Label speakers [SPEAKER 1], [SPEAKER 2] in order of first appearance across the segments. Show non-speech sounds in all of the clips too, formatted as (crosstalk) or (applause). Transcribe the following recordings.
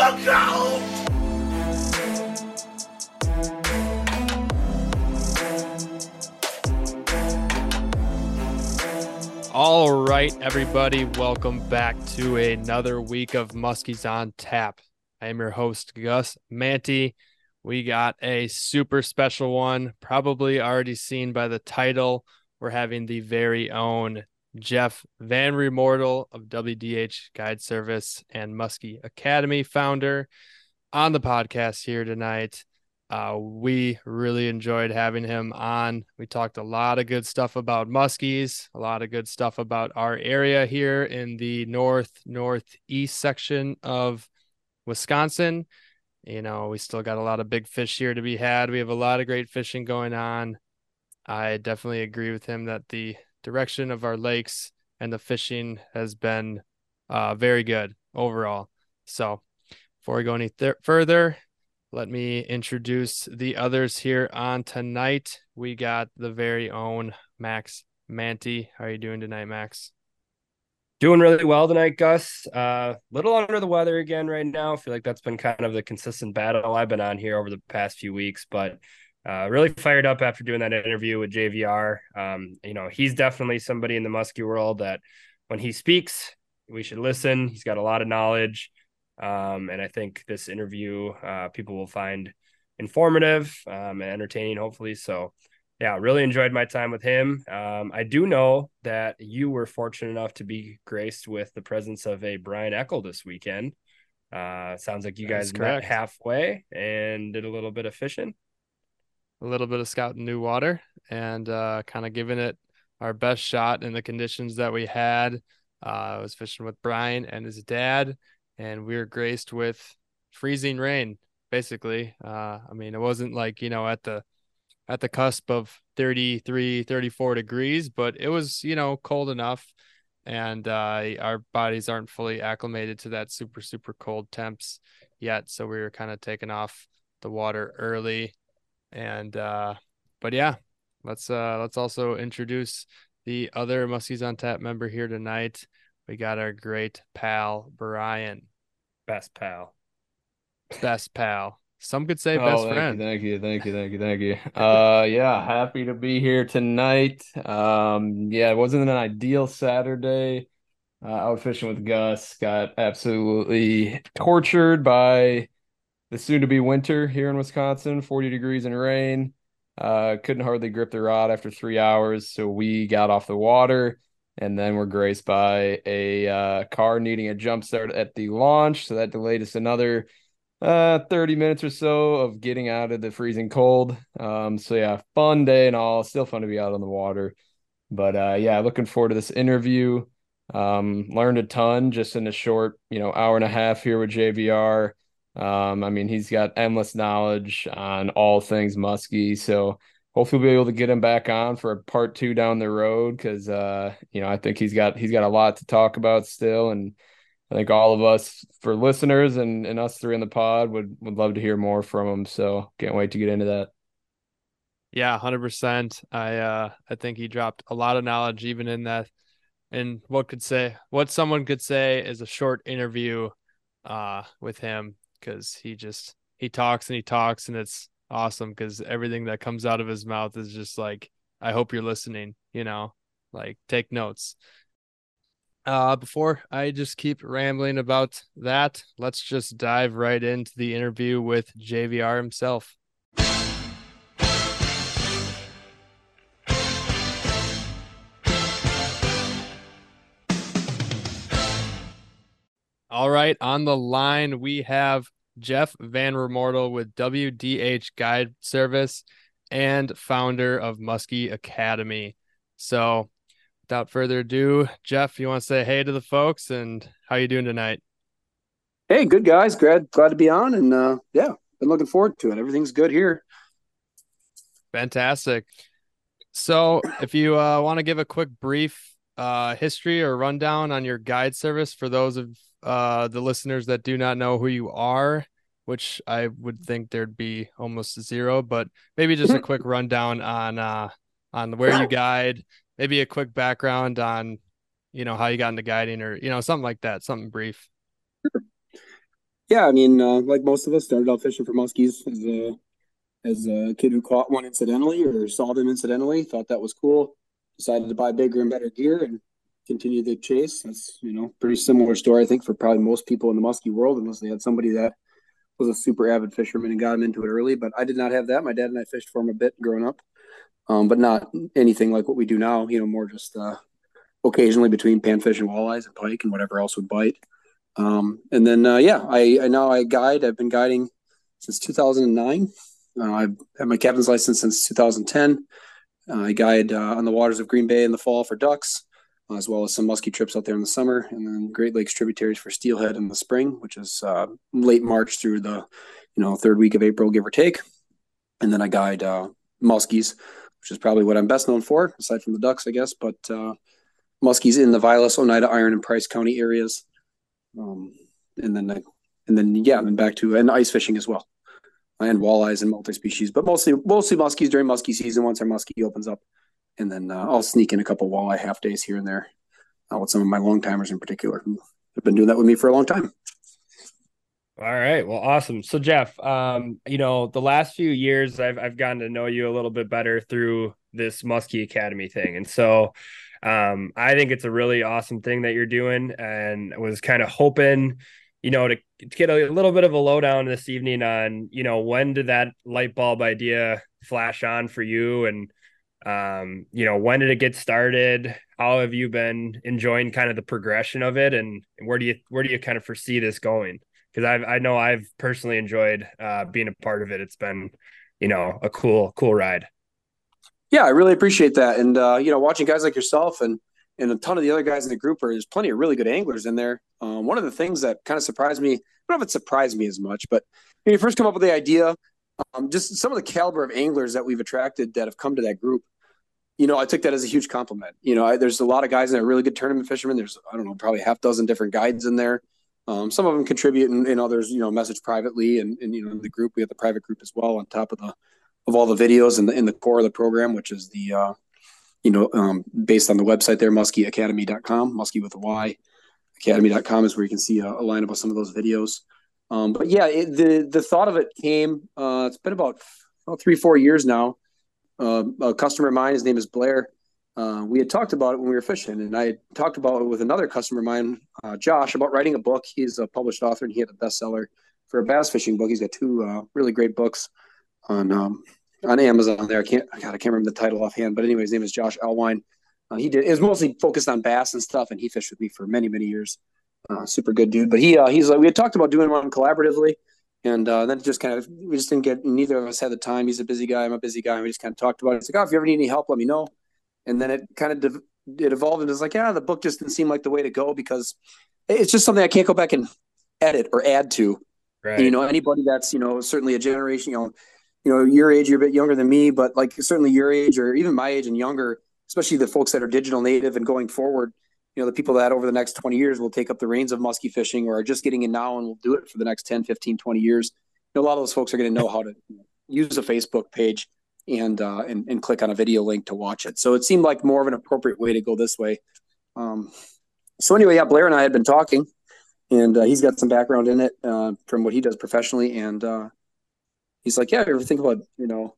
[SPEAKER 1] The GOAT.
[SPEAKER 2] All right, everybody, welcome back to another week of Muskies on Tap. I am your host, Gus Manti. We got a super special one, probably already seen by the title. We're having the very own Jeff Van Remortel of WDH Guide Service and Muskie Academy founder on the podcast here tonight. Uh, we really enjoyed having him on. We talked a lot of good stuff about muskies, a lot of good stuff about our area here in the north northeast section of Wisconsin. You know, we still got a lot of big fish here to be had. We have a lot of great fishing going on. I definitely agree with him that the direction of our lakes and the fishing has been uh, very good overall. So, before we go any th- further, let me introduce the others here on tonight. We got the very own Max Manti. How are you doing tonight, Max?
[SPEAKER 3] Doing really well tonight, Gus. A uh, little under the weather again right now. I feel like that's been kind of the consistent battle I've been on here over the past few weeks, but uh, really fired up after doing that interview with JVR. Um, you know, he's definitely somebody in the muskie world that when he speaks, we should listen. He's got a lot of knowledge. Um, and I think this interview uh, people will find informative um, and entertaining, hopefully. So, yeah, really enjoyed my time with him. Um, I do know that you were fortunate enough to be graced with the presence of a Brian Eckel this weekend. Uh, sounds like you guys met halfway and did a little bit of fishing.
[SPEAKER 2] A little bit of scouting new water and uh, kind of giving it our best shot in the conditions that we had. Uh, I was fishing with Brian and his dad, and we were graced with freezing rain basically. Uh i mean it wasn't like you know at the at the cusp of 33 34 degrees but it was you know cold enough. And uh our bodies aren't fully acclimated to that super super cold temps yet so we were kind of taking off the water early and uh but yeah let's uh let's also introduce the other muskies on tap member here tonight we got our great pal brian
[SPEAKER 3] best pal.
[SPEAKER 2] Best pal. Some could say oh, best
[SPEAKER 4] thank
[SPEAKER 2] friend.
[SPEAKER 4] You, thank you, thank you, thank you, thank you. (laughs) Uh, yeah, happy to be here tonight. Um, yeah, it wasn't an ideal Saturday. Uh, out fishing with Gus. Got absolutely tortured by the soon-to-be winter here in Wisconsin. Forty degrees and rain. Uh, couldn't hardly grip the rod after three hours, so we got off the water and then we're graced by a uh, car needing a jump start at the launch. So that delayed us another uh, 30 minutes or so of getting out of the freezing cold. Um, so yeah, fun day and all. Still fun to be out on the water. But uh, yeah, looking forward to this interview. Um, learned a ton just in a short, you know, hour and a half here with JVR. Um, I mean, he's got endless knowledge on all things muskie. So hopefully we'll be able to get him back on for a part two down the road because uh you know i think he's got he's got a lot to talk about still and i think all of us for listeners and and us three in the pod would would love to hear more from him so can't wait to get into that
[SPEAKER 2] yeah 100% i uh i think he dropped a lot of knowledge even in that and what could say what someone could say is a short interview uh with him because he just he talks and he talks and it's awesome because everything that comes out of his mouth is just like, I hope you're listening, you know, like take notes. Uh, before I just keep rambling about that, let's just dive right into the interview with JVR himself. All right, on the line we have Jeff Van Remortel with WDH Guide Service and founder of Muskie Academy. So, without further ado, Jeff, you want to say hey to the folks and how you doing tonight?
[SPEAKER 5] Hey, good guys. Glad glad to be on, and uh, yeah, been looking forward to it. Everything's good here.
[SPEAKER 2] Fantastic. So, if you uh, want to give a quick brief uh, history or rundown on your guide service for those of uh, the listeners that do not know who you are, which I would think there'd be almost zero, but maybe just a mm-hmm. quick rundown on uh, on where you guide, maybe a quick background on you know, how you got into guiding or, you know, something like that, something brief.
[SPEAKER 5] Yeah, I mean, uh, like most of us, started out fishing for muskies as a as a kid who caught one incidentally or saw them incidentally, thought that was cool, decided to buy bigger and better gear and continue the chase. That's you know pretty similar story I think for probably most people in the muskie world, unless they had somebody that was a super avid fisherman and got him into it early. But I did not have that. My dad and I fished for him a bit growing up, um, but not anything like what we do now. You know, more just uh, occasionally between panfish and walleyes and pike and whatever else would bite. Um, and then, uh, yeah, I, I now I guide. I've been guiding since 2009. Uh, I've had my captain's license since 2010. Uh, I guide uh, on the waters of Green Bay in the fall for ducks, as well as some muskie trips out there in the summer, and then Great Lakes tributaries for steelhead in the spring, which is uh, late March through the, you know, third week of April, give or take. And then I guide uh, muskies, which is probably what I'm best known for, aside from the ducks, I guess. But muskies in the Vilas, Oneida, Iron, and Price County areas um, and then and then yeah, and back to and ice fishing as well, and walleyes and multi species, but mostly mostly muskies during muskie season once our muskie opens up, and then uh, I'll sneak in a couple walleye half days here and there uh, with some of my long timers in particular who have been doing that with me for a long time.
[SPEAKER 3] All right. Well, awesome. So Jeff, um, you know, the last few years I've I've gotten to know you a little bit better through this Muskie Academy thing. And so um, I think it's a really awesome thing that you're doing, and was kind of hoping, you know, to, to get a little bit of a lowdown this evening on, you know, when did that light bulb idea flash on for you, and um, you know, when did it get started? How have you been enjoying kind of the progression of it, and where do you where do you kind of foresee this going? Because I I know I've personally enjoyed uh, being a part of it. It's been, you know, a cool cool ride.
[SPEAKER 5] Yeah, I really appreciate that. And uh, you know, watching guys like yourself and and a ton of the other guys in the group are there's plenty of really good anglers in there. Um, one of the things that kind of surprised me, I don't know if it surprised me as much, but when you first come up with the idea, um, just some of the caliber of anglers that we've attracted that have come to that group. You know, I took that as a huge compliment. You know, I, there's a lot of guys that are really good tournament fishermen. There's, I don't know, probably half dozen different guides in there. Um, some of them contribute and, and, others, you know, message privately and, and, you know, the group, we have the private group as well on top of the, of all the videos in the in the core of the program, which is the uh, you know um, based on the website there, muskieacademy.com, muskie with a Y, academy.com is where you can see a, a lineup of some of those videos. Um, but yeah, it, the the thought of it came. Uh, it's been about three, four years now. Uh, a customer of mine, his name is Blair. Uh, we had talked about it when we were fishing, and I talked about it with another customer of mine, uh, Josh, about writing a book. He's a published author, and he had a bestseller for a bass fishing book. He's got two uh, really great books on um, on Amazon. There, I can't. God, I can't remember the title offhand. But anyway, his name is Josh Elwine. Uh, he did. It was mostly focused on bass and stuff, and he fished with me for many, many years. Uh, super good dude. But he, uh, he's like, we had talked about doing one collaboratively, and uh, then just kind of we just didn't get. Neither of us had the time. He's a busy guy. I'm a busy guy. And we just kind of talked about it. He's like, oh, if you ever need any help, let me know. And then it kind of de- it evolved and it's like, yeah, the book just didn't seem like the way to go because it's just something I can't go back and edit or add to. Right. And, you know, anybody that's you know certainly a generation, you know you know, your age, you're a bit younger than me, but like certainly your age or even my age and younger, especially the folks that are digital native and going forward, you know, the people that over the next 20 years will take up the reins of musky fishing or are just getting in now and will do it for the next 10, 15, 20 years. You know, a lot of those folks are going to know how to use a Facebook page and, uh, and, and click on a video link to watch it. So it seemed like more of an appropriate way to go this way. Um, so anyway, yeah, Blair and I had been talking and uh, he's got some background in it uh, from what he does professionally. And, uh, he's like, yeah, you ever think about, you know,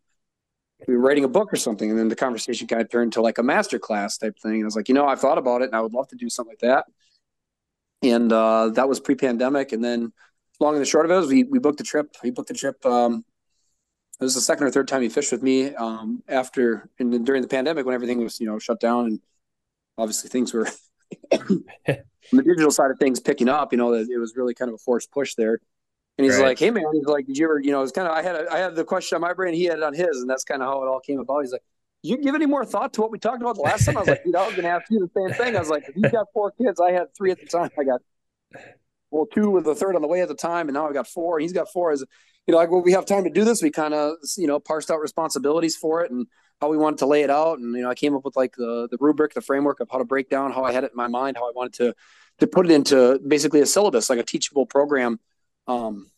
[SPEAKER 5] writing a book or something? And then the conversation kind of turned to like a master class type thing. And I was like, you know, I've thought about it and I would love to do something like that. And uh, that was pre-pandemic. And then long and the short of it was we, we booked a trip. We booked a trip. Um, it was the second or third time he fished with me um, after and during the pandemic when everything was, you know, shut down and obviously things were (coughs) (laughs) on the digital side of things picking up, you know, it was really kind of a forced push there. And he's right. like, "Hey man," he's like, "Did you ever?" You know, it's kind of I had a, I had the question on my brain, he had it on his, and that's kind of how it all came about. He's like, you give any more thought to what we talked about the last time?" I was like, "Dude, I was going to ask you the same thing." I was like, "You got four kids. I had three at the time. I got well two with the third on the way at the time, and now I've got four. And he's got four. As you know, like when we have time to do this, we kind of you know parsed out responsibilities for it and how we wanted to lay it out. And you know, I came up with like the the rubric, the framework of how to break down how I had it in my mind, how I wanted to to put it into basically a syllabus, like a teachable program. Um,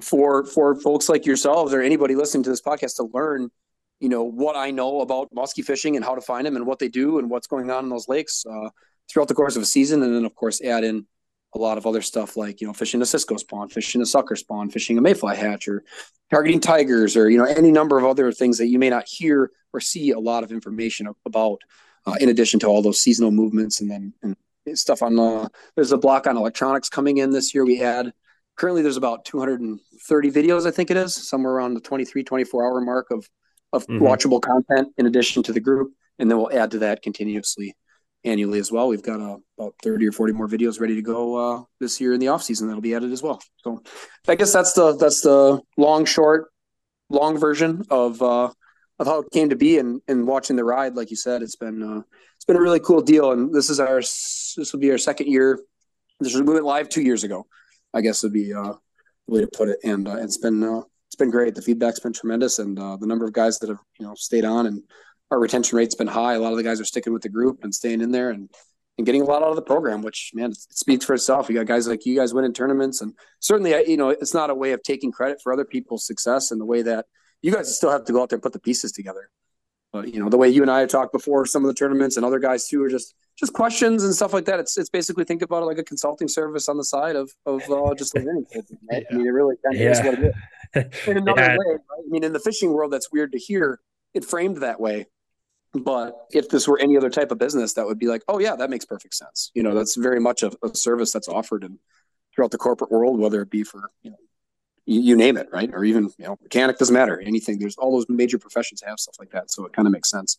[SPEAKER 5] for for folks like yourselves or anybody listening to this podcast to learn you know what i know about musky fishing and how to find them and what they do and what's going on in those lakes uh, throughout the course of a season, and then of course add in a lot of other stuff like you know fishing a Cisco spawn, fishing a sucker spawn, fishing a mayfly hatch, or targeting tigers, or you know any number of other things that you may not hear or see a lot of information about. Uh, in addition to all those seasonal movements, and then and stuff on uh, there's a block on electronics coming in this year. We had currently there's about 230 videos, I think it is, somewhere around the 23, 24 hour mark of of mm-hmm. watchable content in addition to the group, and then we'll add to that continuously annually as well. We've got uh, about 30 or 40 more videos ready to go uh, this year in the off season that'll be added as well. So I guess that's the that's the long short long version of uh, of how it came to be and and watching the ride like you said it's been uh, it's been a really cool deal and this is our this will be our second year this was, we went live two years ago I guess would be uh, the way to put it and uh, it's been uh, it's been great the feedback's been tremendous and uh, the number of guys that have you know stayed on and our retention rate's been high. A lot of the guys are sticking with the group and staying in there and and getting a lot out of the program, which man, it speaks for itself. You got guys like you guys winning tournaments, and certainly, you know, it's not a way of taking credit for other people's success in the way that you guys still have to go out there and put the pieces together. But you know, the way you and I have talked before, some of the tournaments and other guys too are just just questions and stuff like that. It's it's basically think about it like a consulting service on the side of of uh, just learning right? yeah. I mean, it really kind of yeah. is what it is. (laughs) In another yeah. way, right? I mean, in the fishing world, that's weird to hear it framed that way but if this were any other type of business, that would be like, oh yeah, that makes perfect sense. You know, that's very much a, a service that's offered and throughout the corporate world, whether it be for you know, you, you, name it, right, or even you know, mechanic doesn't matter. Anything. There's all those major professions have stuff like that, so it kind of makes sense.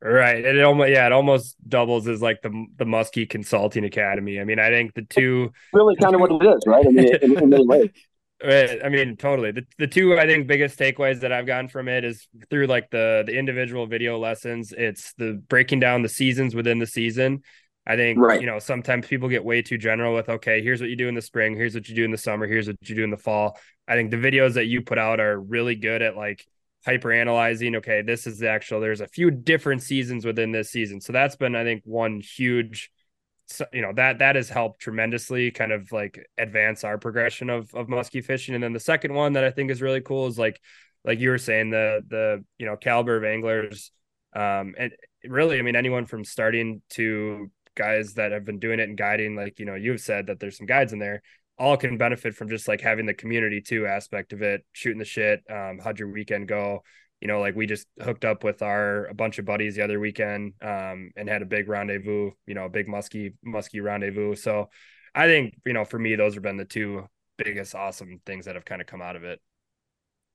[SPEAKER 3] Right. It almost yeah, it almost doubles as like the the Muskie Consulting Academy. I mean, I think the two
[SPEAKER 5] really kind of what it is, right? I mean, in, in many ways. (laughs)
[SPEAKER 3] I mean, totally. The, the two I think biggest takeaways that I've gotten from it is through like the the individual video lessons. It's the breaking down the seasons within the season. I think right. you know sometimes people get way too general with okay, here's what you do in the spring, here's what you do in the summer, here's what you do in the fall. I think the videos that you put out are really good at like hyper analyzing. Okay, this is the actual. There's a few different seasons within this season, so that's been I think one huge you know that that has helped tremendously kind of like advance our progression of of muskie fishing and then the second one that i think is really cool is like like you were saying the the you know caliber of anglers um and really i mean anyone from starting to guys that have been doing it and guiding like you know you've said that there's some guides in there all can benefit from just like having the community too aspect of it shooting the shit um how'd your weekend go you know, like we just hooked up with our a bunch of buddies the other weekend um, and had a big rendezvous, you know, a big musky musky rendezvous. So I think, you know, for me, those have been the two biggest awesome things that have kind of come out of it.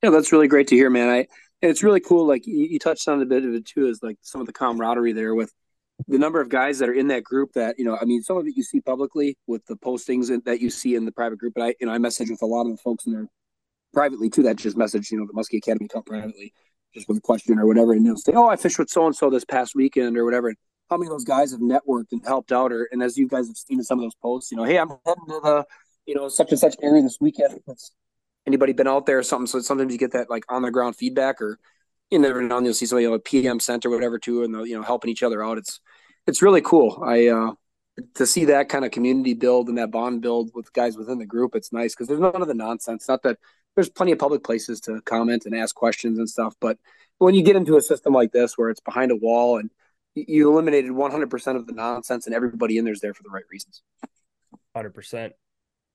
[SPEAKER 5] Yeah, that's really great to hear, man. I it's really cool. Like you, you touched on a bit of it too, is like some of the camaraderie there with the number of guys that are in that group that you know i mean some of it you see publicly with the postings that you see in the private group but i you know i message with a lot of the folks in there privately too that just message you know the muskie academy talk privately just with a question or whatever, and they'll say, "Oh, I fished with so and so this past weekend or whatever." How many of those guys have networked and helped out? Or and as you guys have seen in some of those posts, you know, hey, I'm heading to the you know such and such area this weekend. Has anybody been out there or something? So sometimes you get that like on the ground feedback, or you never know you'll see somebody on you know, a PM center or whatever too, and you know helping each other out. It's it's really cool. I uh to see that kind of community build and that bond build with guys within the group, it's nice because there's none of the nonsense. Not that there's plenty of public places to comment and ask questions and stuff. But when you get into a system like this where it's behind a wall and you eliminated 100% of the nonsense and everybody in there's there for the right reasons.
[SPEAKER 3] 100%.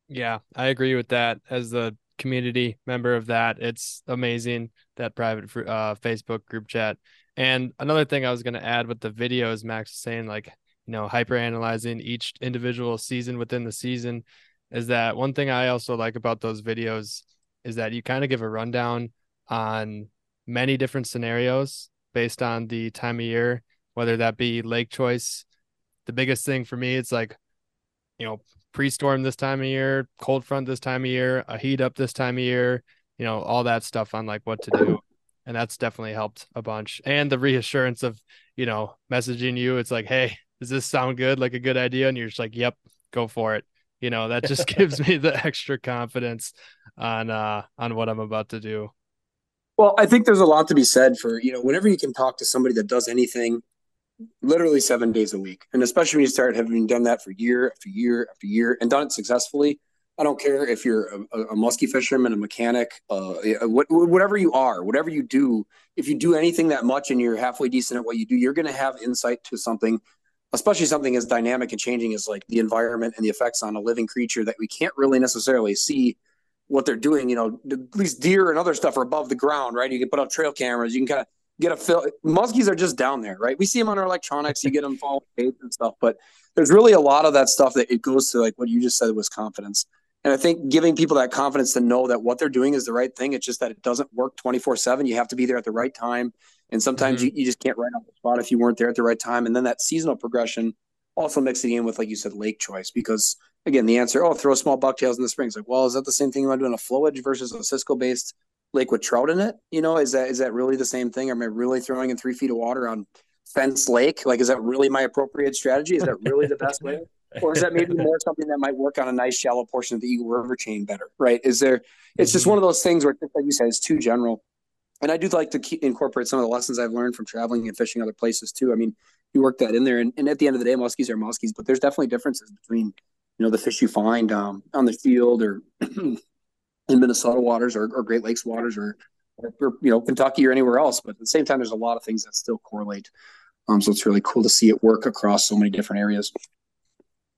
[SPEAKER 2] Yeah, I agree with that. As the community member of that, it's amazing that private uh, Facebook group chat. And another thing I was going to add with the videos, Max was saying, like, you know, hyper analyzing each individual season within the season is that one thing I also like about those videos is that you kind of give a rundown on many different scenarios based on the time of year, whether that be lake choice. The biggest thing for me, it's like, you know, pre-storm this time of year, cold front this time of year, a heat up this time of year, you know, all that stuff on like what to do. And that's definitely helped a bunch. And the reassurance of, you know, messaging you, it's like, hey, does this sound good? Like a good idea? And you're just like, yep, go for it you know that just (laughs) gives me the extra confidence on uh on what i'm about to do
[SPEAKER 5] well i think there's a lot to be said for you know whenever you can talk to somebody that does anything literally seven days a week and especially when you start having done that for year after year after year and done it successfully i don't care if you're a, a musky fisherman a mechanic uh, whatever you are whatever you do if you do anything that much and you're halfway decent at what you do you're going to have insight to something especially something as dynamic and changing as like the environment and the effects on a living creature that we can't really necessarily see what they're doing. You know, at least deer and other stuff are above the ground, right? You can put up trail cameras. You can kind of get a feel. Muskies are just down there, right? We see them on our electronics. You get them following and stuff, but there's really a lot of that stuff that it goes to like what you just said was confidence. And I think giving people that confidence to know that what they're doing is the right thing. It's just that it doesn't work 24 seven. You have to be there at the right time. And sometimes mm-hmm. you, you just can't write on the spot if you weren't there at the right time. And then that seasonal progression also mixing in with, like you said, lake choice, because again, the answer, oh, throw small bucktails in the springs. Like, well, is that the same thing about doing a flowage versus a Cisco based lake with trout in it? You know, is that, is that really the same thing? Am I really throwing in three feet of water on fence lake? Like, is that really my appropriate strategy? Is that really the best way? or is that maybe more something that might work on a nice shallow portion of the Eagle River chain better? Right? Is there? It's just mm-hmm. one of those things where, like you said, it's too general. And I do like to keep, incorporate some of the lessons I've learned from traveling and fishing other places too. I mean, you work that in there, and, and at the end of the day, muskies are muskies, but there's definitely differences between you know the fish you find um, on the field or (clears throat) in Minnesota waters or, or Great Lakes waters or, or, you know Kentucky or anywhere else. But at the same time, there's a lot of things that still correlate. Um, so it's really cool to see it work across so many different areas.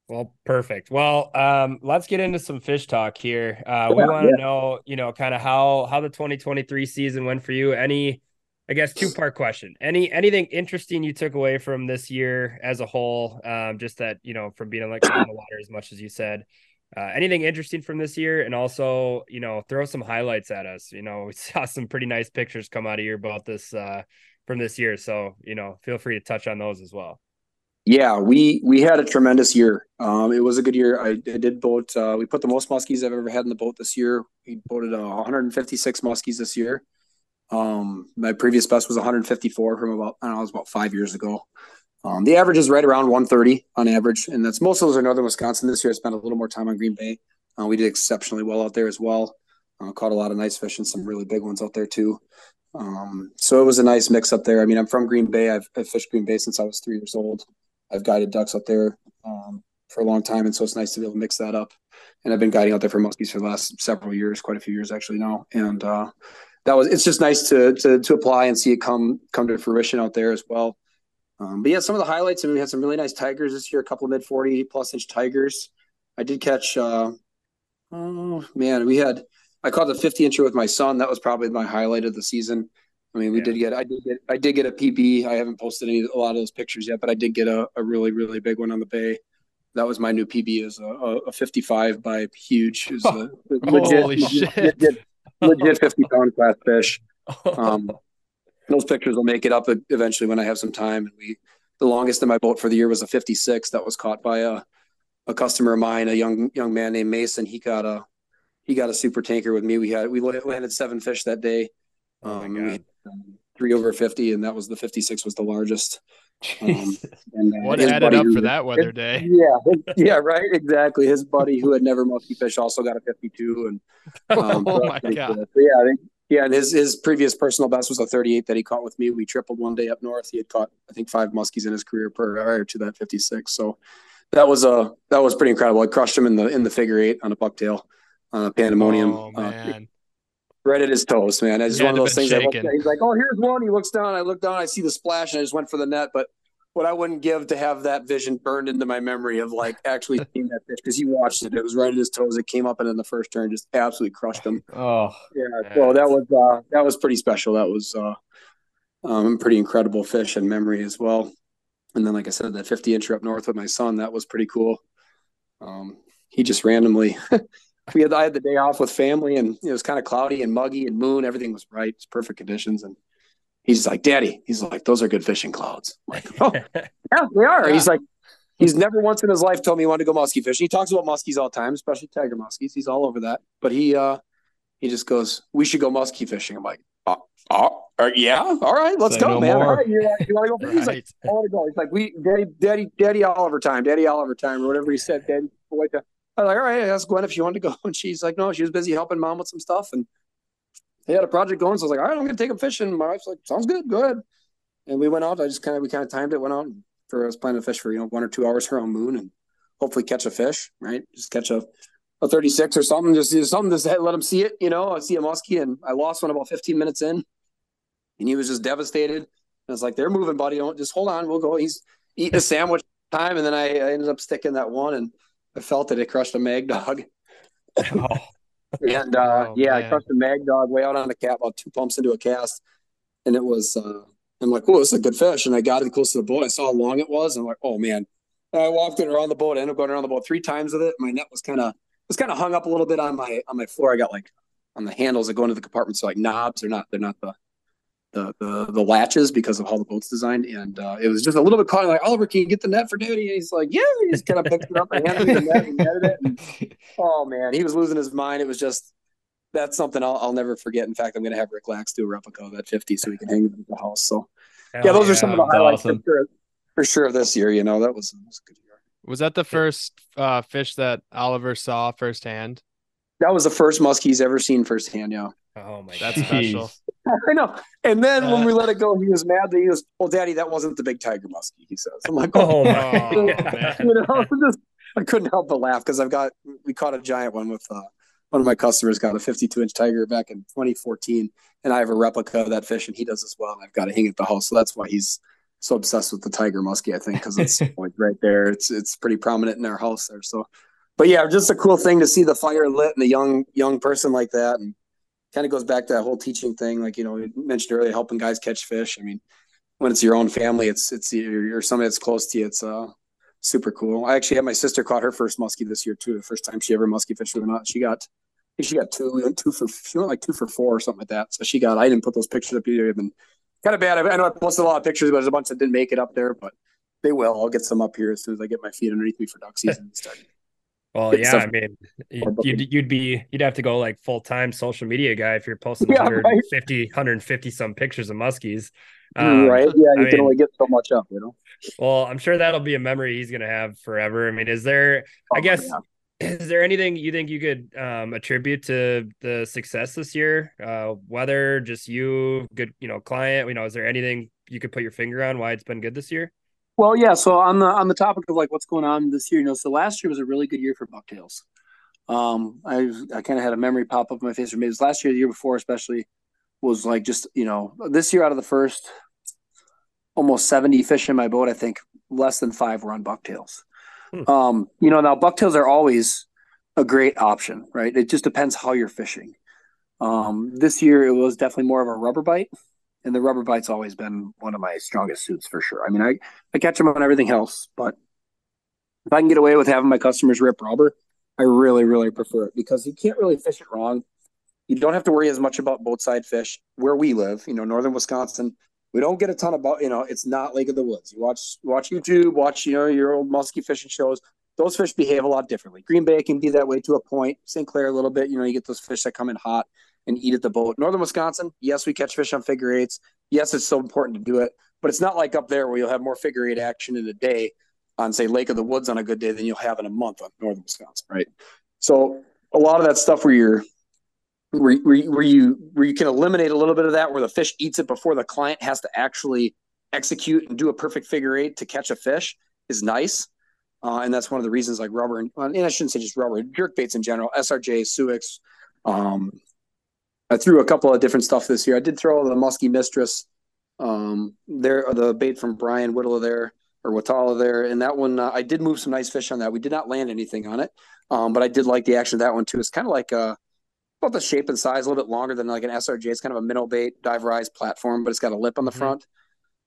[SPEAKER 3] Well, perfect. Well, um, let's get into some fish talk here. Uh, we want to yeah. know, you know, kind of how how the 2023 season went for you. Any, I guess, two part question. Any anything interesting you took away from this year as a whole? Um, just that you know, from being like on the water as much as you said. Uh, anything interesting from this year, and also, you know, throw some highlights at us. You know, (laughs) we saw some pretty nice pictures come out of your boat this uh, from this year, so you know, feel free to touch on those as well.
[SPEAKER 5] Yeah, we we had a tremendous year. Um, it was a good year. I, I did boat. Uh, we put the most muskies I've ever had in the boat this year. We boated uh, 156 muskies this year. Um, my previous best was 154 from about I don't know, it was about five years ago. Um, the average is right around 130 on average, and that's most of those are northern Wisconsin. This year, I spent a little more time on Green Bay. Uh, we did exceptionally well out there as well. Uh, caught a lot of nice fish and some really big ones out there too. Um, so it was a nice mix up there. I mean, I'm from Green Bay. I've, I've fished Green Bay since I was three years old. I've guided ducks out there um, for a long time, and so it's nice to be able to mix that up. And I've been guiding out there for muskies for the last several years, quite a few years actually now. And uh, that was it's just nice to to to apply and see it come come to fruition out there as well. Um, but yeah, some of the highlights. I mean, we had some really nice tigers this year. A couple of mid forty plus inch tigers. I did catch. Uh, oh man, we had. I caught the fifty incher with my son. That was probably my highlight of the season. I mean, we yeah. did get, I did get, I did get a PB. I haven't posted any, a lot of those pictures yet, but I did get a, a really, really big one on the bay. That was my new PB is a, a 55 by huge. Is (laughs) a legit, Holy shit. Legit, legit 50 pound class fish. (laughs) Um, those pictures will make it up eventually when I have some time. And we, the longest in my boat for the year was a 56 that was caught by a, a customer of mine, a young, young man named Mason. He got a, he got a super tanker with me. We had, we landed seven fish that day. Oh um, we, um, three over 50 and that was the 56 was the largest
[SPEAKER 2] um, and, uh, what added up who, for that weather his,
[SPEAKER 5] day yeah yeah right exactly his buddy who had never musky fish also got a 52 and (laughs)
[SPEAKER 2] um, oh my god
[SPEAKER 5] so yeah I think yeah and his his previous personal best was a 38 that he caught with me we tripled one day up north he had caught i think five muskies in his career prior to that 56 so that was a that was pretty incredible i crushed him in the in the figure eight on a bucktail uh, pandemonium
[SPEAKER 2] oh, man. Uh,
[SPEAKER 5] right at his toes, man. It's one of those things. he's like, "Oh, here's one." He looks down. I look down. I see the splash, and I just went for the net. But what I wouldn't give to have that vision burned into my memory of like actually (laughs) seeing that fish because he watched it. It was right at his toes. It came up and in the first turn just absolutely crushed him. (laughs)
[SPEAKER 2] Oh,
[SPEAKER 5] yeah. So that was uh, that was pretty special. That was uh, um, pretty incredible fish and memory as well. And then, like I said, that 50 incher up north with my son, that was pretty cool. Um, he just randomly (laughs) we had I had the day off with family, and it was kind of cloudy and muggy and moon. Everything was bright, it's perfect conditions. And he's like, "Daddy," he's like, "Those are good fishing clouds." I'm like, oh, (laughs) yeah, they are. Yeah. He's like, he's never once in his life told me he wanted to go muskie fishing. He talks about muskies all the time, especially tiger muskies. He's all over that. But he uh he just goes, "We should go muskie fishing." I'm like, "Oh, oh uh, yeah, all right, let's Say go, no man. All right, you, you want to go?" right. He's like, "I want to go." He's like, "We, daddy, daddy, daddy Oliver time, daddy Oliver time, or whatever he said, daddy." Wait, I was like, all right, I asked Gwen if she wanted to go. (laughs) And she's like, no, she was busy helping mom with some stuff. And they had a project going. So I was like, all right, I'm going to take them fishing. My wife's like, sounds good. Go ahead. And we went out. I just kind of, we kind of timed it, went out for, I was planning to fish for, you know, one or two hours around moon and hopefully catch a fish, right? Just catch a, a 36 or something, just, something to let them see it, you know, I see a muskie and I lost one about 15 minutes in and he was just devastated. And I was like, they're moving, buddy. Don't just hold on. We'll go. He's eating a sandwich time, and then I, I ended up sticking that one, and I felt that it crushed a mag dog. (laughs)
[SPEAKER 3] Oh,
[SPEAKER 5] And uh,
[SPEAKER 2] Oh,
[SPEAKER 5] yeah, I
[SPEAKER 2] man.
[SPEAKER 5] crushed a mag dog way out on the cat, about two pumps into a cast, and it was. Uh, I'm like, oh, this is a good fish, and I got it close to the boat. I saw how long it was, and I'm like, oh man. And I walked it around the boat. I ended up going around the boat three times with it. My net was kind of was kind of hung up a little bit on my on my floor. I got like on the handles that go into the compartments, so like knobs. They're not they're not the the the, the latches because of how the boat's designed, and uh, it was just a little bit caught. Like Oliver, can you get the net for duty? And he's like, yeah. He just kind of picked it up and handed me the net and netted it. And, (laughs) oh man, he was losing his mind. It was just that's something I'll, I'll never forget. In fact, I'm going to have Rick Lax do a replica of that 50 so we can hang it at the house. So yeah, those are some of the
[SPEAKER 4] That's
[SPEAKER 5] highlights
[SPEAKER 4] awesome.
[SPEAKER 5] for, sure, for sure of this year. You know, that was, that was a good year.
[SPEAKER 2] Was that the first uh, fish that Oliver saw firsthand?
[SPEAKER 5] That was the first muskie he's ever seen firsthand. Yeah,
[SPEAKER 3] Oh my
[SPEAKER 2] That's
[SPEAKER 3] god.
[SPEAKER 2] special. (laughs)
[SPEAKER 5] I know. And then when
[SPEAKER 2] Uh,
[SPEAKER 5] we let it go, he was mad that he was, well, Daddy, that wasn't the big tiger muskie. He says, I'm like, oh,
[SPEAKER 3] my (laughs)
[SPEAKER 5] you know, (laughs) just, I couldn't help but laugh because I've got we caught a giant one with uh, one of my customers got a 52 inch tiger back in 2014, and I have a replica of that fish, and he does as well. And I've got to hang it at the house, so that's why he's so obsessed with the tiger muskie. I think because it's like right there, it's it's pretty prominent in our house there. So, but yeah, just a cool thing to see the fire lit and a young young person like that, and kind of goes back to that whole teaching thing. Like you know, you mentioned earlier, helping guys catch fish. I mean, when it's your own family, it's it's you're somebody that's close to you. It's uh super cool. I actually had my sister caught her first muskie this year too. The first time she ever muskie fished a knot. She got she got two. We two for she went like two for four or something like that. So she got I didn't put those pictures up either. Been kind of bad. I know I posted a lot of pictures, but there's a bunch that didn't make it up there, but they will. I'll get some up here as soon as I get my feet underneath me for duck season.
[SPEAKER 3] Well, yeah,
[SPEAKER 5] stuff-
[SPEAKER 3] I mean, you'd, you'd be you'd have to go like full time social media guy if you're posting
[SPEAKER 5] Yeah, right.
[SPEAKER 3] 150 150 some pictures of muskies. Um,
[SPEAKER 5] right? Yeah, you
[SPEAKER 3] I
[SPEAKER 5] can
[SPEAKER 3] mean-
[SPEAKER 5] only get so much up, you know.
[SPEAKER 3] Well, I'm sure that'll be a memory he's gonna have forever. I mean, is there? I
[SPEAKER 5] Oh,
[SPEAKER 3] guess
[SPEAKER 5] yeah.
[SPEAKER 3] is there anything you think you could um, attribute to the success this year? Uh, whether just you, good, you know, client. You know, is there anything you could put your finger on why it's been good this year?
[SPEAKER 5] Well, yeah. So on the on the topic of like what's going on this year, you know, so last year was a really good year for bucktails. Um, I I kind of had a memory pop up in my face, or maybe it was last year, the year before, especially was like just you know this year out of the first almost seventy fish in my boat, I think less than five were on bucktails.
[SPEAKER 3] Hmm.
[SPEAKER 5] Um, you know, now bucktails are always a great option, right? It just depends how you're fishing. Um, this year it was definitely more of a rubber bite, and the rubber bite's always been one of my strongest suits for sure. I mean, I I catch them on everything else, but if I can get away with having my customers rip rubber, I really, really prefer it because you can't really fish it wrong. You don't have to worry as much about boat side fish where we live, you know, northern Wisconsin. We don't get a ton about, you know, it's not Lake of the Woods. You watch watch YouTube, watch, you know, your old musky fishing shows. Those fish behave a lot differently. Green Bay can be that way to a point. St. Clair a little bit. You know, you get those fish that come in hot and eat at the boat. Northern Wisconsin, yes, we catch fish on figure eights. Yes, it's so important to do it, but it's not like up there where you'll have more figure eight action in a day on say Lake of the Woods on a good day than you'll have in a month on northern Wisconsin, right? So a lot of that stuff where you're where, where, where you where you can eliminate a little bit of that where the fish eats it before the client has to actually execute and do a perfect figure eight to catch a fish is nice. Uh, and that's one of the reasons like rubber and, and I shouldn't say just rubber, jerk baits in general, SRJ, Suick. Um, I threw a couple of different stuff this year. I did throw the Musky Mistress, um, there, the bait from Brian Whittle there or Watala there. And that one, uh, I did move some nice fish on that. We did not land anything on it. Um, but I did like the action of that one too. It's kind of like uh about the shape and size, a little bit longer than like an SRJ. It's kind of a minnow bait, diverized platform, but it's got a lip on the
[SPEAKER 3] Mhm.
[SPEAKER 5] front.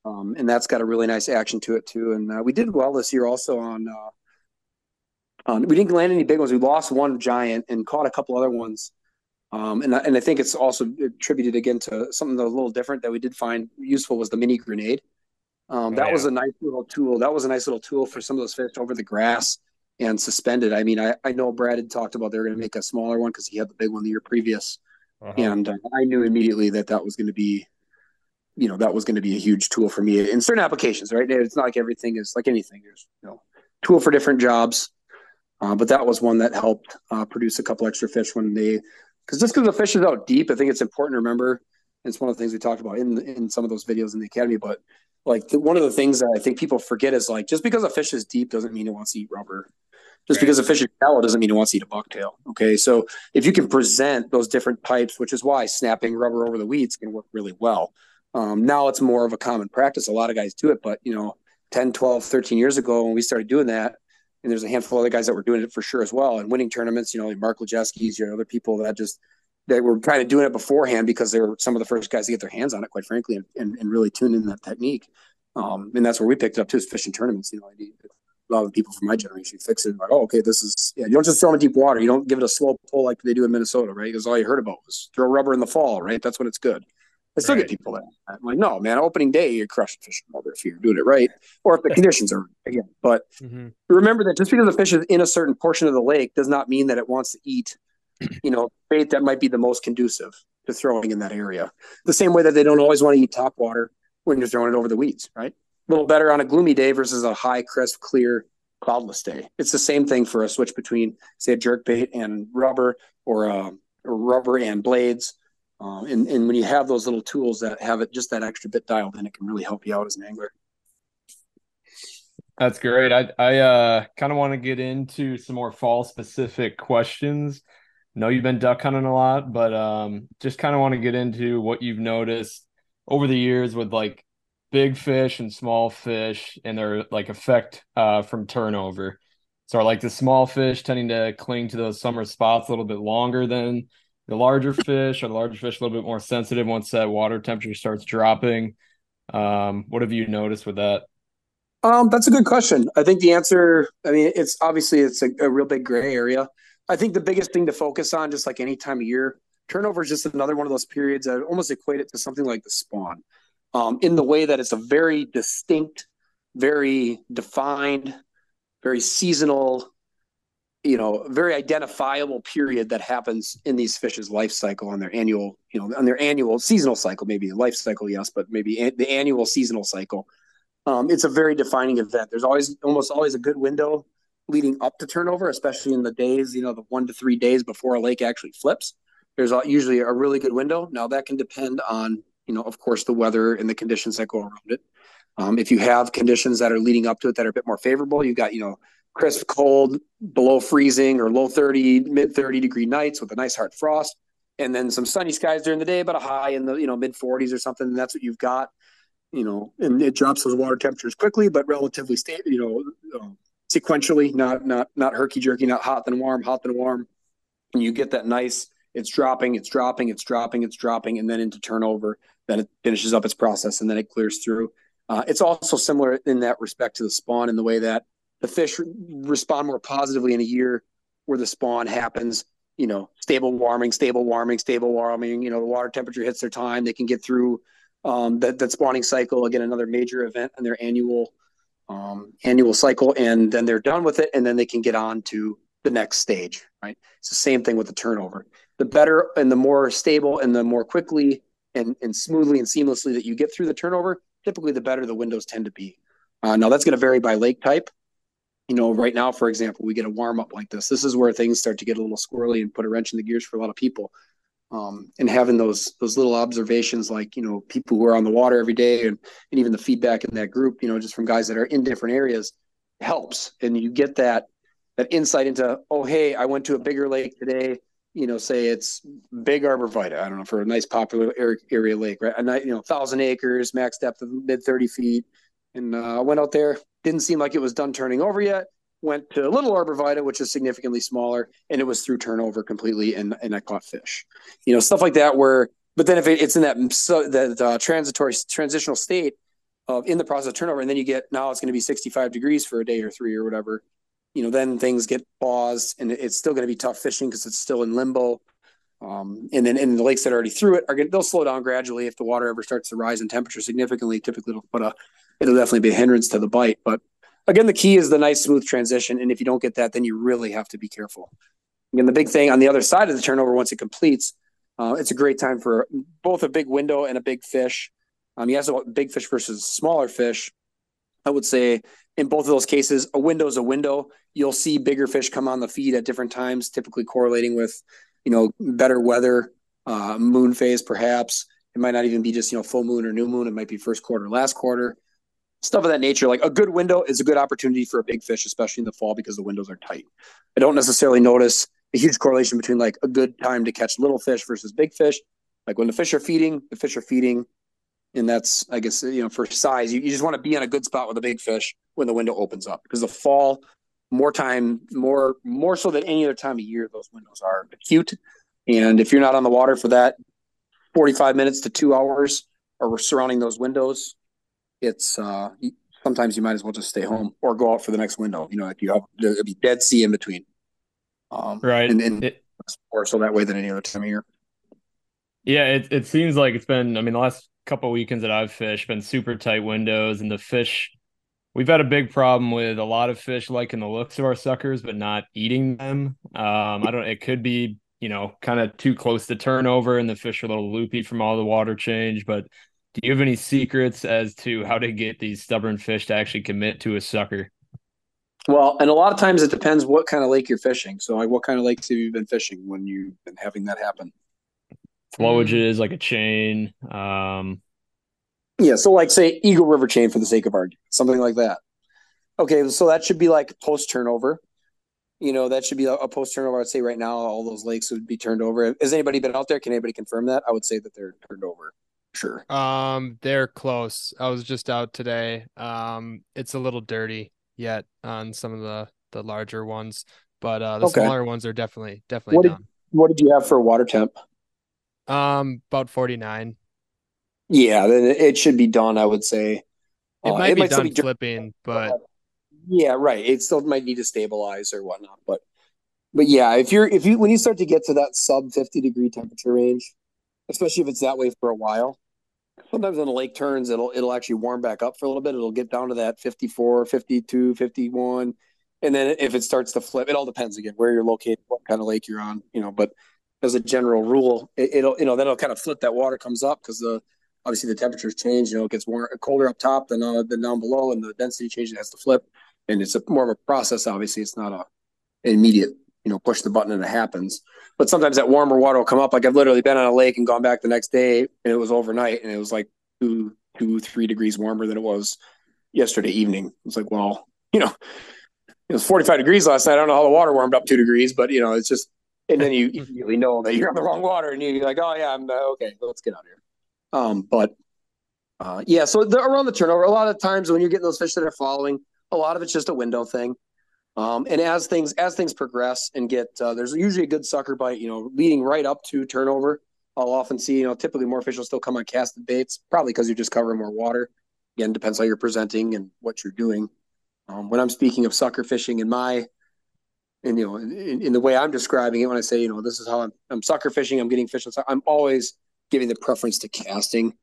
[SPEAKER 5] Um, and that's got a really nice action to it too. And uh, we did well this year also on. Uh, on we didn't land any big ones. We lost one giant and caught a couple other ones. Um, and I- and I think it's also attributed again to something that was a little different that we did find useful was the mini grenade. Um,
[SPEAKER 3] Oh,
[SPEAKER 5] that was a nice little tool. That was a nice little tool for some of those fish over the grass and suspended. I mean, I, I know Brad had talked about they were going to make a smaller one because he had the big one the year previous,
[SPEAKER 3] Uh-huh.
[SPEAKER 5] and uh, I knew immediately that that was going to be, you know, that was going to be a huge tool for me in certain applications. Right? It's not like everything is like anything. There's you know, tool for different jobs, uh, but that was one that helped uh, produce a couple extra fish when they, because just because the fish is out deep, I think it's important to remember. It's one of the things we talked about in in some of those videos in the academy, but like the, one of the things that I think people forget is like just because a fish is deep doesn't mean it wants to eat rubber. Just
[SPEAKER 3] Right.
[SPEAKER 5] because a fish is shallow doesn't mean it wants to eat a bucktail. Okay, so if you can present those different types, which is why snapping rubber over the weeds can work really well. Um, now it's more of a common practice. A lot of guys do it, but you know, 10, 12, 13 years ago when we started doing that. And there's a handful of other guys that were doing it for sure as well and winning tournaments, you know, like Mark Lejeski's, you know, other people that just that were kind of doing it beforehand because they were some of the first guys to get their hands on it, quite frankly, and, and, and really tune in that technique. Um, and that's where we picked it up too, is fishing tournaments. You know, a lot of people from my generation fix it like, oh, okay, this is yeah. You don't just throw them in deep water. You don't give it a slow pull like they do in Minnesota, right? Because all you heard about was throw rubber in the fall, right? That's when it's good. I still right. get people that I'm like, no, man, opening day you're crushing fishing rubber if you're doing it right, or if the (laughs) conditions are again. But mm-hmm. remember that just because the fish is in a certain portion of the lake does not mean that it wants to eat (clears throat) you know, bait that might be the most conducive to throwing in that area. The same way that they don't always want to eat top water when you're throwing it over the weeds, right? A little better on a gloomy day versus a high, crisp, clear, cloudless day. It's the same thing for a switch between, say, a jerk bait and rubber or, uh, or rubber and blades. Uh, and, and when you have those little tools that have it just that extra bit dialed in, it can really help you out as an angler.
[SPEAKER 4] That's great. I I uh, kind of want to get into some more fall specific questions know you've been duck hunting a lot, but um, just kind of want to get into what you've noticed over the years with like big fish and small fish and their like effect uh, from turnover. So like the small fish tending to cling to those summer spots a little bit longer than the larger fish, are the larger fish a little bit more sensitive once that water temperature starts dropping? Um, what have you noticed with that?
[SPEAKER 5] Um, that's a good question. I think the answer, I mean, it's obviously it's a, a real big gray area. I think the biggest thing to focus on, just like any time of year, turnover is just another one of those periods that almost equate it to something like the spawn, um, in the way that it's a very distinct, very defined, very seasonal, you know, very identifiable period that happens in these fish's life cycle on their annual, you know, on their annual seasonal cycle, maybe life cycle, yes, but maybe the annual seasonal cycle. Um, it's a very defining event. There's always almost always a good window leading up to turnover, especially in the days, you know, the one to three days before a lake actually flips. There's usually a really good window. Now that can depend on, you know, of course, the weather and the conditions that go around it. Um, if you have conditions that are leading up to it that are a bit more favorable, you've got, you know, crisp, cold, below freezing or low 30, mid 30 degree nights with a nice hard frost, and then some sunny skies during the day, but a high in the, you know, mid 40s or something. And that's what you've got, you know, and it drops those water temperatures quickly, but relatively stable, you know, um, sequentially, not not not herky jerky, not hot then warm, hot then warm. And you get that nice, it's dropping, it's dropping, it's dropping, it's dropping, and then into turnover. Then it finishes up its process and then it clears through. Uh, it's also similar in that respect to the spawn in the way that the fish respond more positively in a year where the spawn happens. You know, stable warming, stable warming, stable warming. You know, the water temperature hits their time. They can get through um, that that spawning cycle. Again, another major event in their annual um, annual cycle, and then they're done with it, and then they can get on to the next stage. Right? It's the same thing with the turnover. The better and the more stable and the more quickly and, and smoothly and seamlessly that you get through the turnover, typically the better the windows tend to be. Uh, now that's going to vary by lake type. You know, right now, for example, we get a warm up like this. This is where things start to get a little squirrely and put a wrench in the gears for a lot of people. Um, and having those those little observations like you know people who are on the water every day and, and even the feedback in that group you know just from guys that are in different areas helps. And you get that that insight into oh hey i went to a bigger lake today. You know say it's big Arbor arborvitae i don't know for a nice popular area lake right? A you know thousand acres max depth of mid 30 feet. And uh, i went out there didn't seem like it was done turning over yet went to Little Arbor Vitae, which is significantly smaller, and it was through turnover completely, and and I caught fish. You know, stuff like that. Where, but then if it, it's in that so that uh, transitory transitional state of in the process of turnover, and then you get now it's going to be 65 degrees for a day or three or whatever. You know, then things get paused, and it's still going to be tough fishing because it's still in limbo. Um, and then and the lakes that are already through it are going they'll slow down gradually if the water ever starts to rise in temperature significantly. Typically, it'll put a it'll definitely be a hindrance to the bite, but again, the key is the nice smooth transition. And if you don't get that, then you really have to be careful. Again, the big thing on the other side of the turnover, once it completes, uh, it's a great time for both a big window and a big fish. Um, you asked about big fish versus smaller fish. I would say in both of those cases, a window is a window. You'll see bigger fish come on the feed at different times, typically correlating with, you know, better weather, uh, moon phase, perhaps. It might not even be just, you know, full moon or new moon. It might be first quarter, last quarter stuff of that nature. Like a good window is a good opportunity for a big fish, especially in the fall because the windows are tight. I don't necessarily notice a huge correlation between like a good time to catch little fish versus big fish. Like when the fish are feeding, the fish are feeding and that's I guess you know for size, you, you just want to be in a good spot with a big fish when the window opens up because the fall, more time, more more so than any other time of year, those windows are acute, and if you're not on the water for that 45 minutes to two hours or surrounding those windows, it's uh sometimes you might as well just stay home or go out for the next window. You know, if you have it'd be dead sea in between.
[SPEAKER 4] Um, right, and, and it,
[SPEAKER 5] more so that way than any other time of year.
[SPEAKER 4] Yeah, it it seems like it's been. I mean, the last couple weekends that I've fished been super tight windows, and the fish. We've had a big problem with a lot of fish liking the looks of our suckers, but not eating them. Um, I don't. It could be you know kind of too close to turnover, and the fish are a little loopy from all the water change. But do you have any secrets as to how to get these stubborn fish to actually commit to a sucker?
[SPEAKER 5] Well, and a lot of times it depends what kind of lake you're fishing. So, like, what kind of lakes have you been fishing when you've been having that happen?
[SPEAKER 4] Flowages, mm. like a chain. Um,
[SPEAKER 5] yeah, so like say Eagle River chain for the sake of argument, something like that. Okay, so that should be like post turnover. You know, that should be a, a post turnover. I'd say right now all those lakes would be turned over. Has anybody been out there? Can anybody confirm that? I would say that they're turned over. Sure.
[SPEAKER 2] Um, they're close. I was just out today. Um, it's a little dirty yet on some of the the larger ones, but uh, the okay. smaller ones are definitely definitely
[SPEAKER 5] what
[SPEAKER 2] done.
[SPEAKER 5] Did, what did you have for water temp?
[SPEAKER 2] Um, about forty nine.
[SPEAKER 5] Yeah, then it should be done. I would say
[SPEAKER 2] it uh, might it be might done be flipping, but
[SPEAKER 5] yeah, right. It still might need to stabilize or whatnot, but but yeah, if you're if you when you start to get to that sub fifty degree temperature range, especially if it's that way for a while, sometimes when the lake turns, it'll it'll actually warm back up for a little bit. It'll get down to that 54, 52, 51. And then if it starts to flip, it all depends again where you're located, what kind of lake you're on, you know. But as a general rule, it, will you know then it'll kind of flip. That water comes up because the obviously the temperatures change. You know, it gets more colder up top than uh, than down below, and the density change has to flip. And it's a more of a process. Obviously, it's not a an immediate you know push the button and it happens. But sometimes that warmer water will come up. Like I've literally been on a lake and gone back the next day, and it was overnight, and it was like two, two, three degrees warmer than it was yesterday evening. It's like, well, you know, it was 45 degrees last night. I don't know how the water warmed up two degrees, but you know, it's just, and then you (laughs) immediately know that you're on the wrong water, and you're like, oh yeah, I'm uh, okay. Let's get out of here. Um, but uh, yeah, so the, around the turnover, a lot of times when you're getting those fish that are following, a lot of it's just a window thing. Um, and as things as things progress and get uh, there's usually a good sucker bite, you know, leading right up to turnover. I'll often see, you know, typically more fish will still come on casted baits, probably because you're just covering more water. Again, depends how you're presenting and what you're doing. Um, when I'm speaking of sucker fishing in my, and you know, in, in, the way I'm describing it, when I say, you know, this is how I'm, I'm sucker fishing, I'm getting fish. I'm always giving the preference to casting,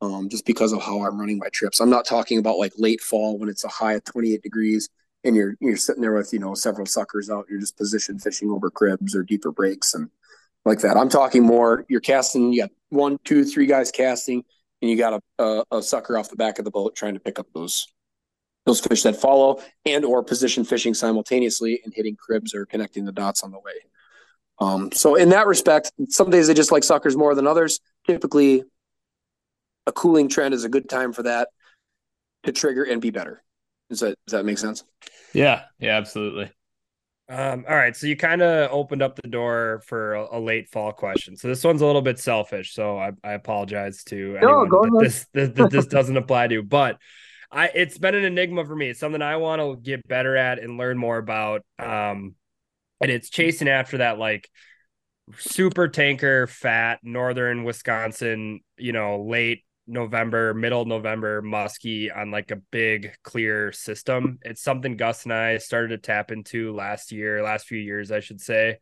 [SPEAKER 5] um, just because of how I'm running my trips. I'm not talking about like late fall when it's a high of 28 degrees and you're you're sitting there with you know several suckers out. You're just position fishing over cribs or deeper breaks and like that. I'm talking more. You're casting. You got one, two, three guys casting, and you got a, a, a sucker off the back of the boat trying to pick up those those fish that follow and or position fishing simultaneously and hitting cribs or connecting the dots on the way. Um, so in that respect, some days they just like suckers more than others. Typically, a cooling trend is a good time for that to trigger and be better. Does that does that make sense?
[SPEAKER 4] Yeah, yeah, absolutely.
[SPEAKER 3] Um, all right, so you kind of opened up the door for a, a, late fall question. So this one's a little bit selfish, so I, I apologize to no, anyone that this, this, this doesn't apply to. But I, it's been an enigma for me. It's something I want to get better at and learn more about. Um, and it's chasing after that like super tanker, fat northern Wisconsin, you know, late November, middle November musky on like a big clear system. It's something Gus and I started to tap into last year, last few years, I should say.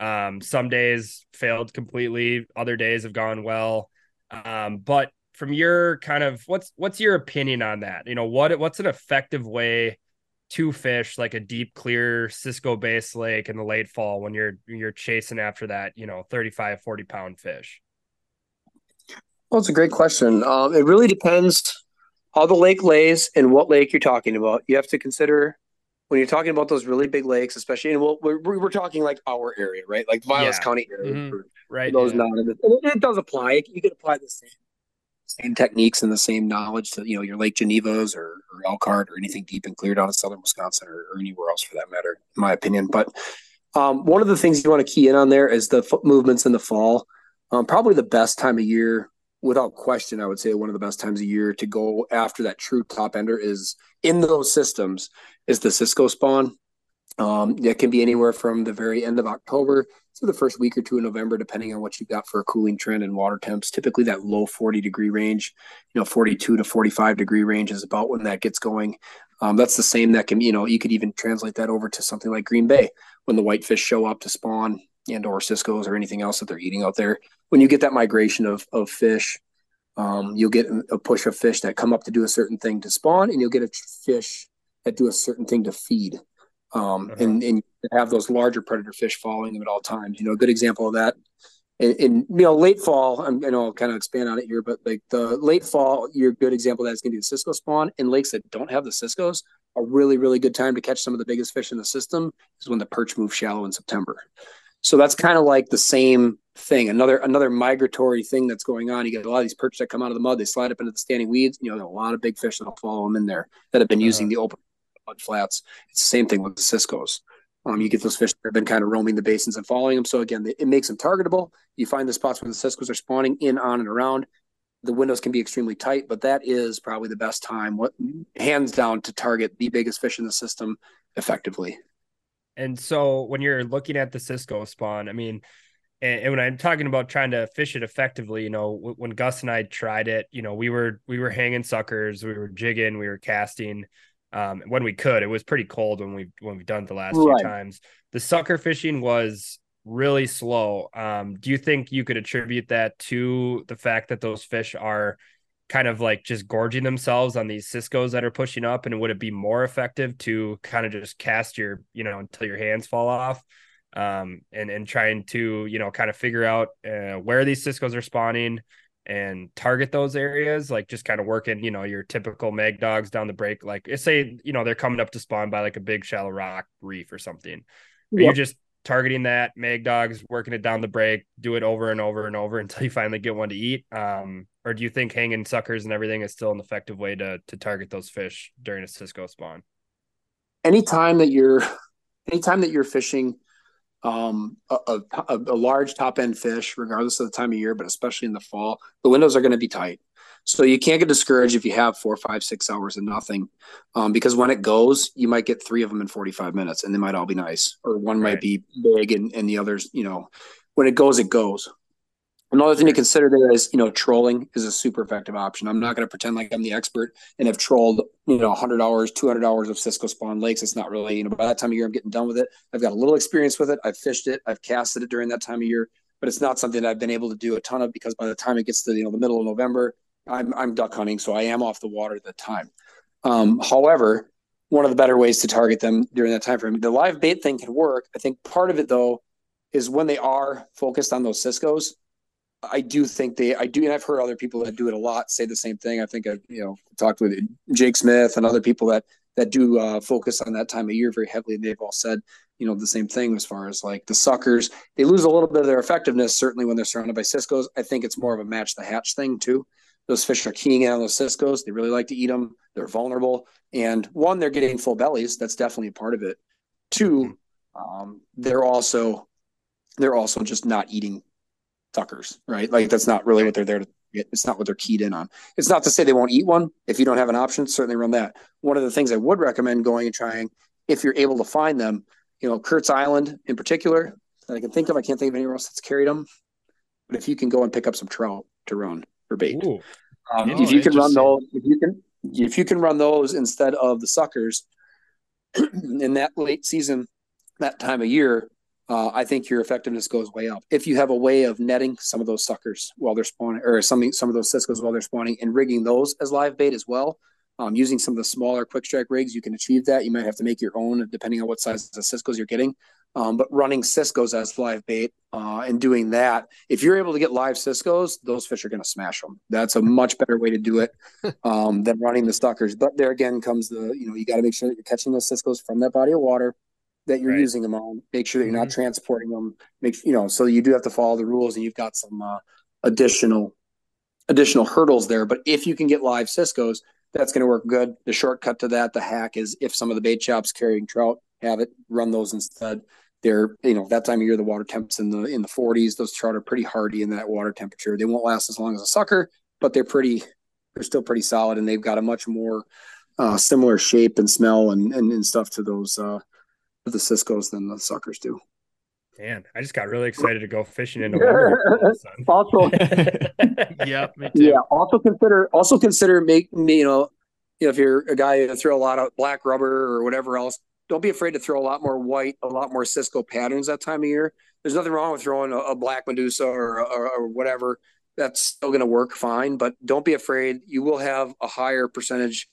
[SPEAKER 3] Um, some days failed completely, other days have gone well. Um, but from your kind of what's what's your opinion on that? You know, what what's an effective way to fish like a deep, clear Cisco base lake in the late fall when you're you're chasing after that, you know, 35, 40 pound fish?
[SPEAKER 5] Well, it's a great question. Um, it really depends how the lake lays and what lake you're talking about. You have to consider when you're talking about those really big lakes, especially, and we'll, we're, we're talking like our area, right? Like Vilas yeah. County area. Mm-hmm. For,
[SPEAKER 3] right.
[SPEAKER 5] For those yeah. not, it, it, does apply. You can apply the same same techniques and the same knowledge to you know your Lake Genevas or, or Elkhart or anything deep and clear down in southern Wisconsin or, or anywhere else for that matter, in my opinion. But um, one of the things you want to key in on there is the foot movements in the fall. Um, probably the best time of year without question, I would say one of the best times of year to go after that true top ender is in those systems is the Cisco spawn. Um, that can be anywhere from the very end of October to the first week or two in November, depending on what you've got for a cooling trend and water temps. Typically, that low 40 degree range, you know, 42 to 45 degree range is about when that gets going. Um, that's the same that can, you know, you could even translate that over to something like Green Bay when the whitefish show up to spawn and or ciscos or anything else that they're eating out there. When you get that migration of of fish, um, you'll get a push of fish that come up to do a certain thing to spawn, and you'll get a fish that do a certain thing to feed. Um, uh-huh. and, and have those larger predator fish following them at all times. You know, a good example of that in, in you know late fall. I'm, I know I'll kind of expand on it here, but like the late fall, your good example of that is going to be the cisco spawn in lakes that don't have the ciscos. A really really good time to catch some of the biggest fish in the system is when the perch move shallow in September. So that's kind of like the same thing. Another another migratory thing that's going on. You get a lot of these perch that come out of the mud. They slide up into the standing weeds. You know, a lot of big fish that'll follow them in there that have been uh-huh. using the open mud flats. It's the same thing with the ciscos. Um, you get those fish that have been kind of roaming the basins and following them. So again, it makes them targetable. You find the spots where the ciscos are spawning in, on, and around. The windows can be extremely tight, but that is probably the best time, what hands down, to target the biggest fish in the system effectively.
[SPEAKER 3] And so when you're looking at the Cisco spawn, I mean, and, and, when I'm talking about trying to fish it effectively, you know, when Gus and I tried it, you know, we were we were hanging suckers, we were jigging, we were casting um, when we could. It was pretty cold when we when we've done it the last right. few times. The sucker fishing was really slow. Um, do you think you could attribute that to the fact that those fish are kind of like just gorging themselves on these ciscos that are pushing up and would it be more effective to kind of just cast your you know until your hands fall off um and and trying to you know kind of figure out uh, where these ciscos are spawning and target those areas like just kind of working you know your typical mag dogs down the break like say you know they're coming up to spawn by like a big shallow rock reef or something yep. you're just targeting that mag dogs working it down the break do it over and over and over until you finally get one to eat. Um or do you think hanging suckers and everything is still an effective way to to target those fish during a cisco spawn?
[SPEAKER 5] Anytime that you're anytime that you're fishing um, a, a, a, large top end fish regardless of the time of year but especially in the fall the windows are going to be tight so you can't get discouraged if you have four five six hours of nothing um, because when it goes you might get three of them in 45 minutes and they might all be nice or one right. might be big and, and the others you know when it goes it goes Another thing to consider there is, you know, trolling is a super effective option. I'm not going to pretend like I'm the expert and have trolled, you know, 100 hours, 200 hours of Cisco spawn lakes. It's not really, you know, by that time of year, I'm getting done with it. I've got a little experience with it. I've fished it. I've casted it during that time of year, but it's not something I've been able to do a ton of because by the time it gets to, you know, the middle of November, I'm, I'm duck hunting. So I am off the water at that time. Um, however, one of the better ways to target them during that time frame, the live bait thing can work. I think part of it though, is when they are focused on those Ciscos, I do think they, I do, and I've heard other people that do it a lot say the same thing. I think I've, you know, talked with Jake Smith and other people that, that do uh, focus on that time of year very heavily. They've all said, you know, the same thing as far as like the suckers, they lose a little bit of their effectiveness, certainly when they're surrounded by Ciscos. I think it's more of a match the hatch thing too. Those fish are keying in on those Ciscos. They really like to eat them. They're vulnerable. And one, they're getting full bellies. That's definitely a part of it. Two, um, they're also, they're also just not eating suckers, right? Like that's not really what they're there to get. It's not what they're keyed in on. It's not to say they won't eat one. If you don't have an option, certainly run that. One of the things I would recommend going and trying, if you're able to find them, you know, Kurt's Island in particular, that I can think of. I can't think of anywhere else that's carried them. But if you can go and pick up some trout to run for bait, um, oh, if you can run those, if you can, if you can run those instead of the suckers (clears throat) in that late season, that time of year, uh, I think your effectiveness goes way up. If you have a way of netting some of those suckers while they're spawning, or some some of those ciscos while they're spawning, and rigging those as live bait as well, um, using some of the smaller quick strike rigs, you can achieve that. You might have to make your own depending on what size of ciscos you're getting. Um, but running ciscos as live bait uh, and doing that, if you're able to get live ciscos, those fish are going to smash them. That's a much better way to do it (laughs) um, than running the suckers. But there again comes the you know you got to make sure that you're catching those ciscos from that body of water that you're right. using them on. Make sure that you're mm-hmm. not transporting them. Make you know so you do have to follow the rules, and you've got some uh, additional additional hurdles there. But if you can get live ciscos, that's going to work good. The shortcut to that, the hack is if some of the bait shops carrying trout have it, run those instead. they're you know that time of year the water temps in the in the 40s. Those trout are pretty hardy in that water temperature. They won't last as long as a sucker, but they're pretty they're still pretty solid, and they've got a much more uh, similar shape and smell and, and, and stuff to those uh, to the Cisco's than the suckers do.
[SPEAKER 3] Man, I just got really excited to go fishing in (laughs) November.
[SPEAKER 5] also, (laughs)
[SPEAKER 2] yep,
[SPEAKER 5] yeah. Also consider also consider make you know, you know if you're a guy that throw a lot of black rubber or whatever else, don't be afraid to throw a lot more white, a lot more Cisco patterns that time of year. There's nothing wrong with throwing a, a black Medusa or, or, or whatever. That's still going to work fine, but don't be afraid. You will have a higher percentage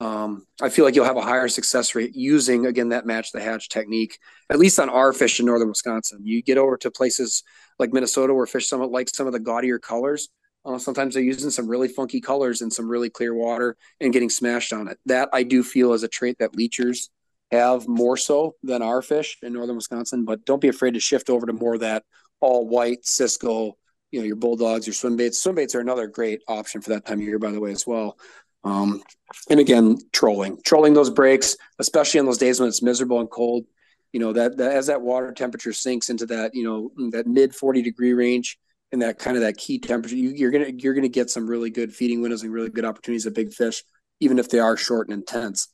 [SPEAKER 5] um, I feel like you'll have a higher success rate using again that match the hatch technique. At least on our fish in northern Wisconsin, you get over to places like Minnesota where fish somewhat like some of the gaudier colors. Uh, sometimes they're using some really funky colors in some really clear water and getting smashed on it. That I do feel is a trait that leechers have more so than our fish in northern Wisconsin. But don't be afraid to shift over to more of that all white Cisco. You know your bulldogs, your swim baits. Swim baits are another great option for that time of year, by the way, as well. Um, and again, trolling, trolling those breaks, especially on those days when it's miserable and cold. You know that, that as that water temperature sinks into that you know that mid forty degree range and that kind of that key temperature, you, are gonna you're gonna get some really good feeding windows and really good opportunities of big fish, even if they are short and intense.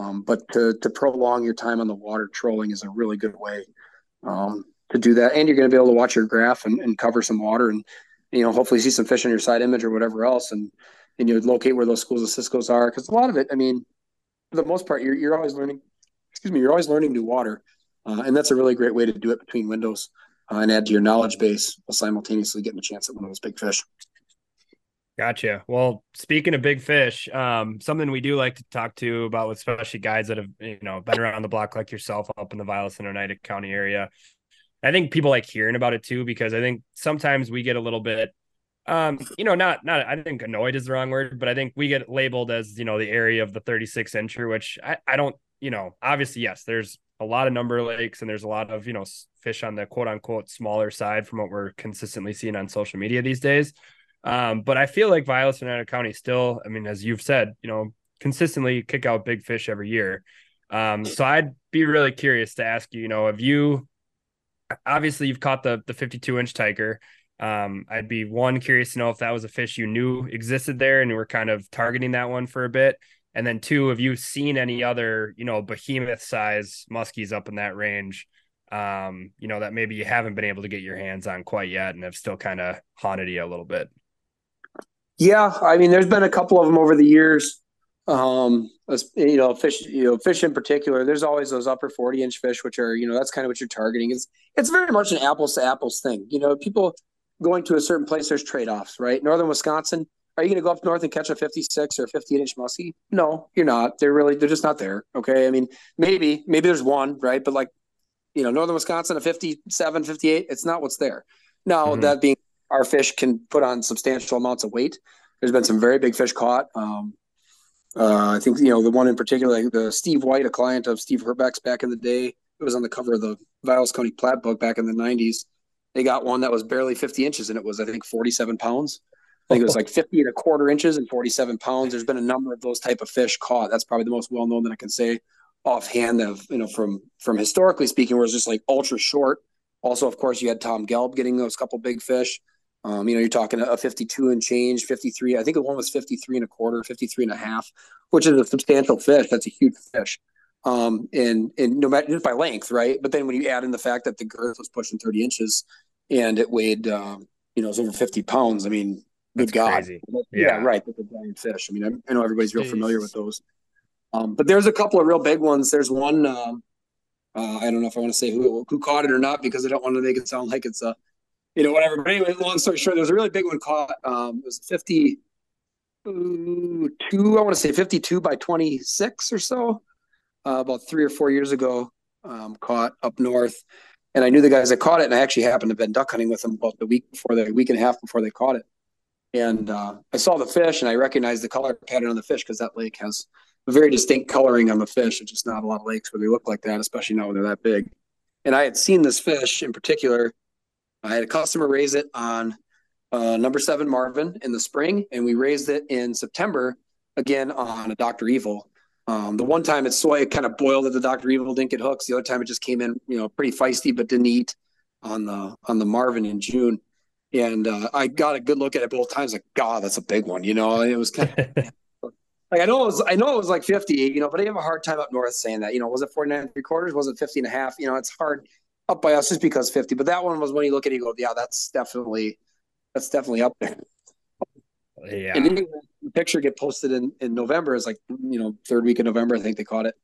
[SPEAKER 5] Um, but to to prolong your time on the water, trolling is a really good way um, to do that, and you're going to be able to watch your graph and, and cover some water, and you know hopefully see some fish on your side image or whatever else, and and you locate where those schools of Cisco's are. Because a lot of it, I mean, for the most part, you're you're always learning. Excuse me, you're always learning new water, uh, and that's a really great way to do it between windows uh, and add to your knowledge base while simultaneously getting a chance at one of those big fish.
[SPEAKER 3] Gotcha. Well, speaking of big fish, um, something we do like to talk to about, especially guys that have you know been around the block like yourself up in the Vilas and Oneida County area. I think people like hearing about it too because I think sometimes we get a little bit um, you know, not not I think annoyed is the wrong word, but I think we get labeled as you know the area of the 36 incher, which I, I don't, you know, obviously yes, there's a lot of number lakes and there's a lot of you know fish on the quote unquote smaller side from what we're consistently seeing on social media these days. Um, but I feel like Vilas and County still, I mean, as you've said, you know, consistently kick out big fish every year. Um, so I'd be really curious to ask you, you know, have you obviously you've caught the the 52 inch tiger. Um, I'd be one curious to know if that was a fish you knew existed there and you were kind of targeting that one for a bit. And then two, have you seen any other, you know, behemoth size muskies up in that range? Um, you know, that maybe you haven't been able to get your hands on quite yet and have still kind of haunted you a little bit.
[SPEAKER 5] Yeah, I mean, there's been a couple of them over the years. Um, you know, fish, you know, fish in particular. There's always those upper 40 inch fish, which are, you know, that's kind of what you're targeting. It's it's very much an apples to apples thing. You know, people going to a certain place, there's trade offs, right? Northern Wisconsin, are you going to go up north and catch a 56 or 58 inch muskie? No, you're not. They're really, they're just not there. Okay. I mean, maybe, maybe there's one, right? But like, you know, Northern Wisconsin, a 57, 58, it's not what's there. Now, mm-hmm. that being our fish can put on substantial amounts of weight. There's been some very big fish caught. Um, uh, I think, you know, the one in particular, like the Steve White, a client of Steve Herbeck's back in the day, it was on the cover of the Vilas County Plat book back in the 90s they got one that was barely 50 inches and it was, I think, 47 pounds. I think it was like 50 and a quarter inches and 47 pounds. There's been a number of those type of fish caught. That's probably the most well known that I can say offhand of, you know, from from historically speaking, where it's just like ultra short. Also, of course, you had Tom Gelb getting those couple big fish. Um, you know, you're talking a 52 and change, 53. I think the one was 53 and a quarter, 53 and a half, which is a substantial fish. That's a huge fish. Um, and and no matter just by length, right? But then when you add in the fact that the girth was pushing 30 inches and it weighed, um, you know, it was over 50 pounds. I mean, good God. Yeah. yeah, right. That's a giant fish. I mean, I, I know everybody's real Jeez. familiar with those. Um, but there's a couple of real big ones. There's one, um, uh, I don't know if I want to say who who caught it or not because I don't want to make it sound like it's a, you know, whatever. But anyway, long story short, there was a really big one caught. Um, it was 52, I want to say 52 by 26 or so uh, about three or four years ago, um, caught up north. And I knew the guys that caught it, and I actually happened to have been duck hunting with them about the week before the week and a half before they caught it. And uh, I saw the fish, and I recognized the color pattern on the fish because that lake has a very distinct coloring on the fish. It's just not a lot of lakes where they look like that, especially now when they're that big. And I had seen this fish in particular. I had a customer raise it on uh, number seven Marvin in the spring, and we raised it in September again on a Dr. Evil Um, the one time it's soy, it kind of boiled at the Dr. Evil, didn't get hooks. The other time it just came in, you know, pretty feisty, but didn't eat on the on the Marvin in June. And uh, I got a good look at it both times. Like, God, that's a big one. You know, it was kind of (laughs) like I know it was I know it was like 50, you know, but I have a hard time up north saying that. You know, was it 49 three quarters? Was it 50 and a half? You know, it's hard up by us just because 50. But that one was when you look at it, you go, yeah, that's definitely that's definitely up there.
[SPEAKER 3] Yeah.
[SPEAKER 5] And then the picture get posted in, in November is like, you know, third week of November, I think they caught it.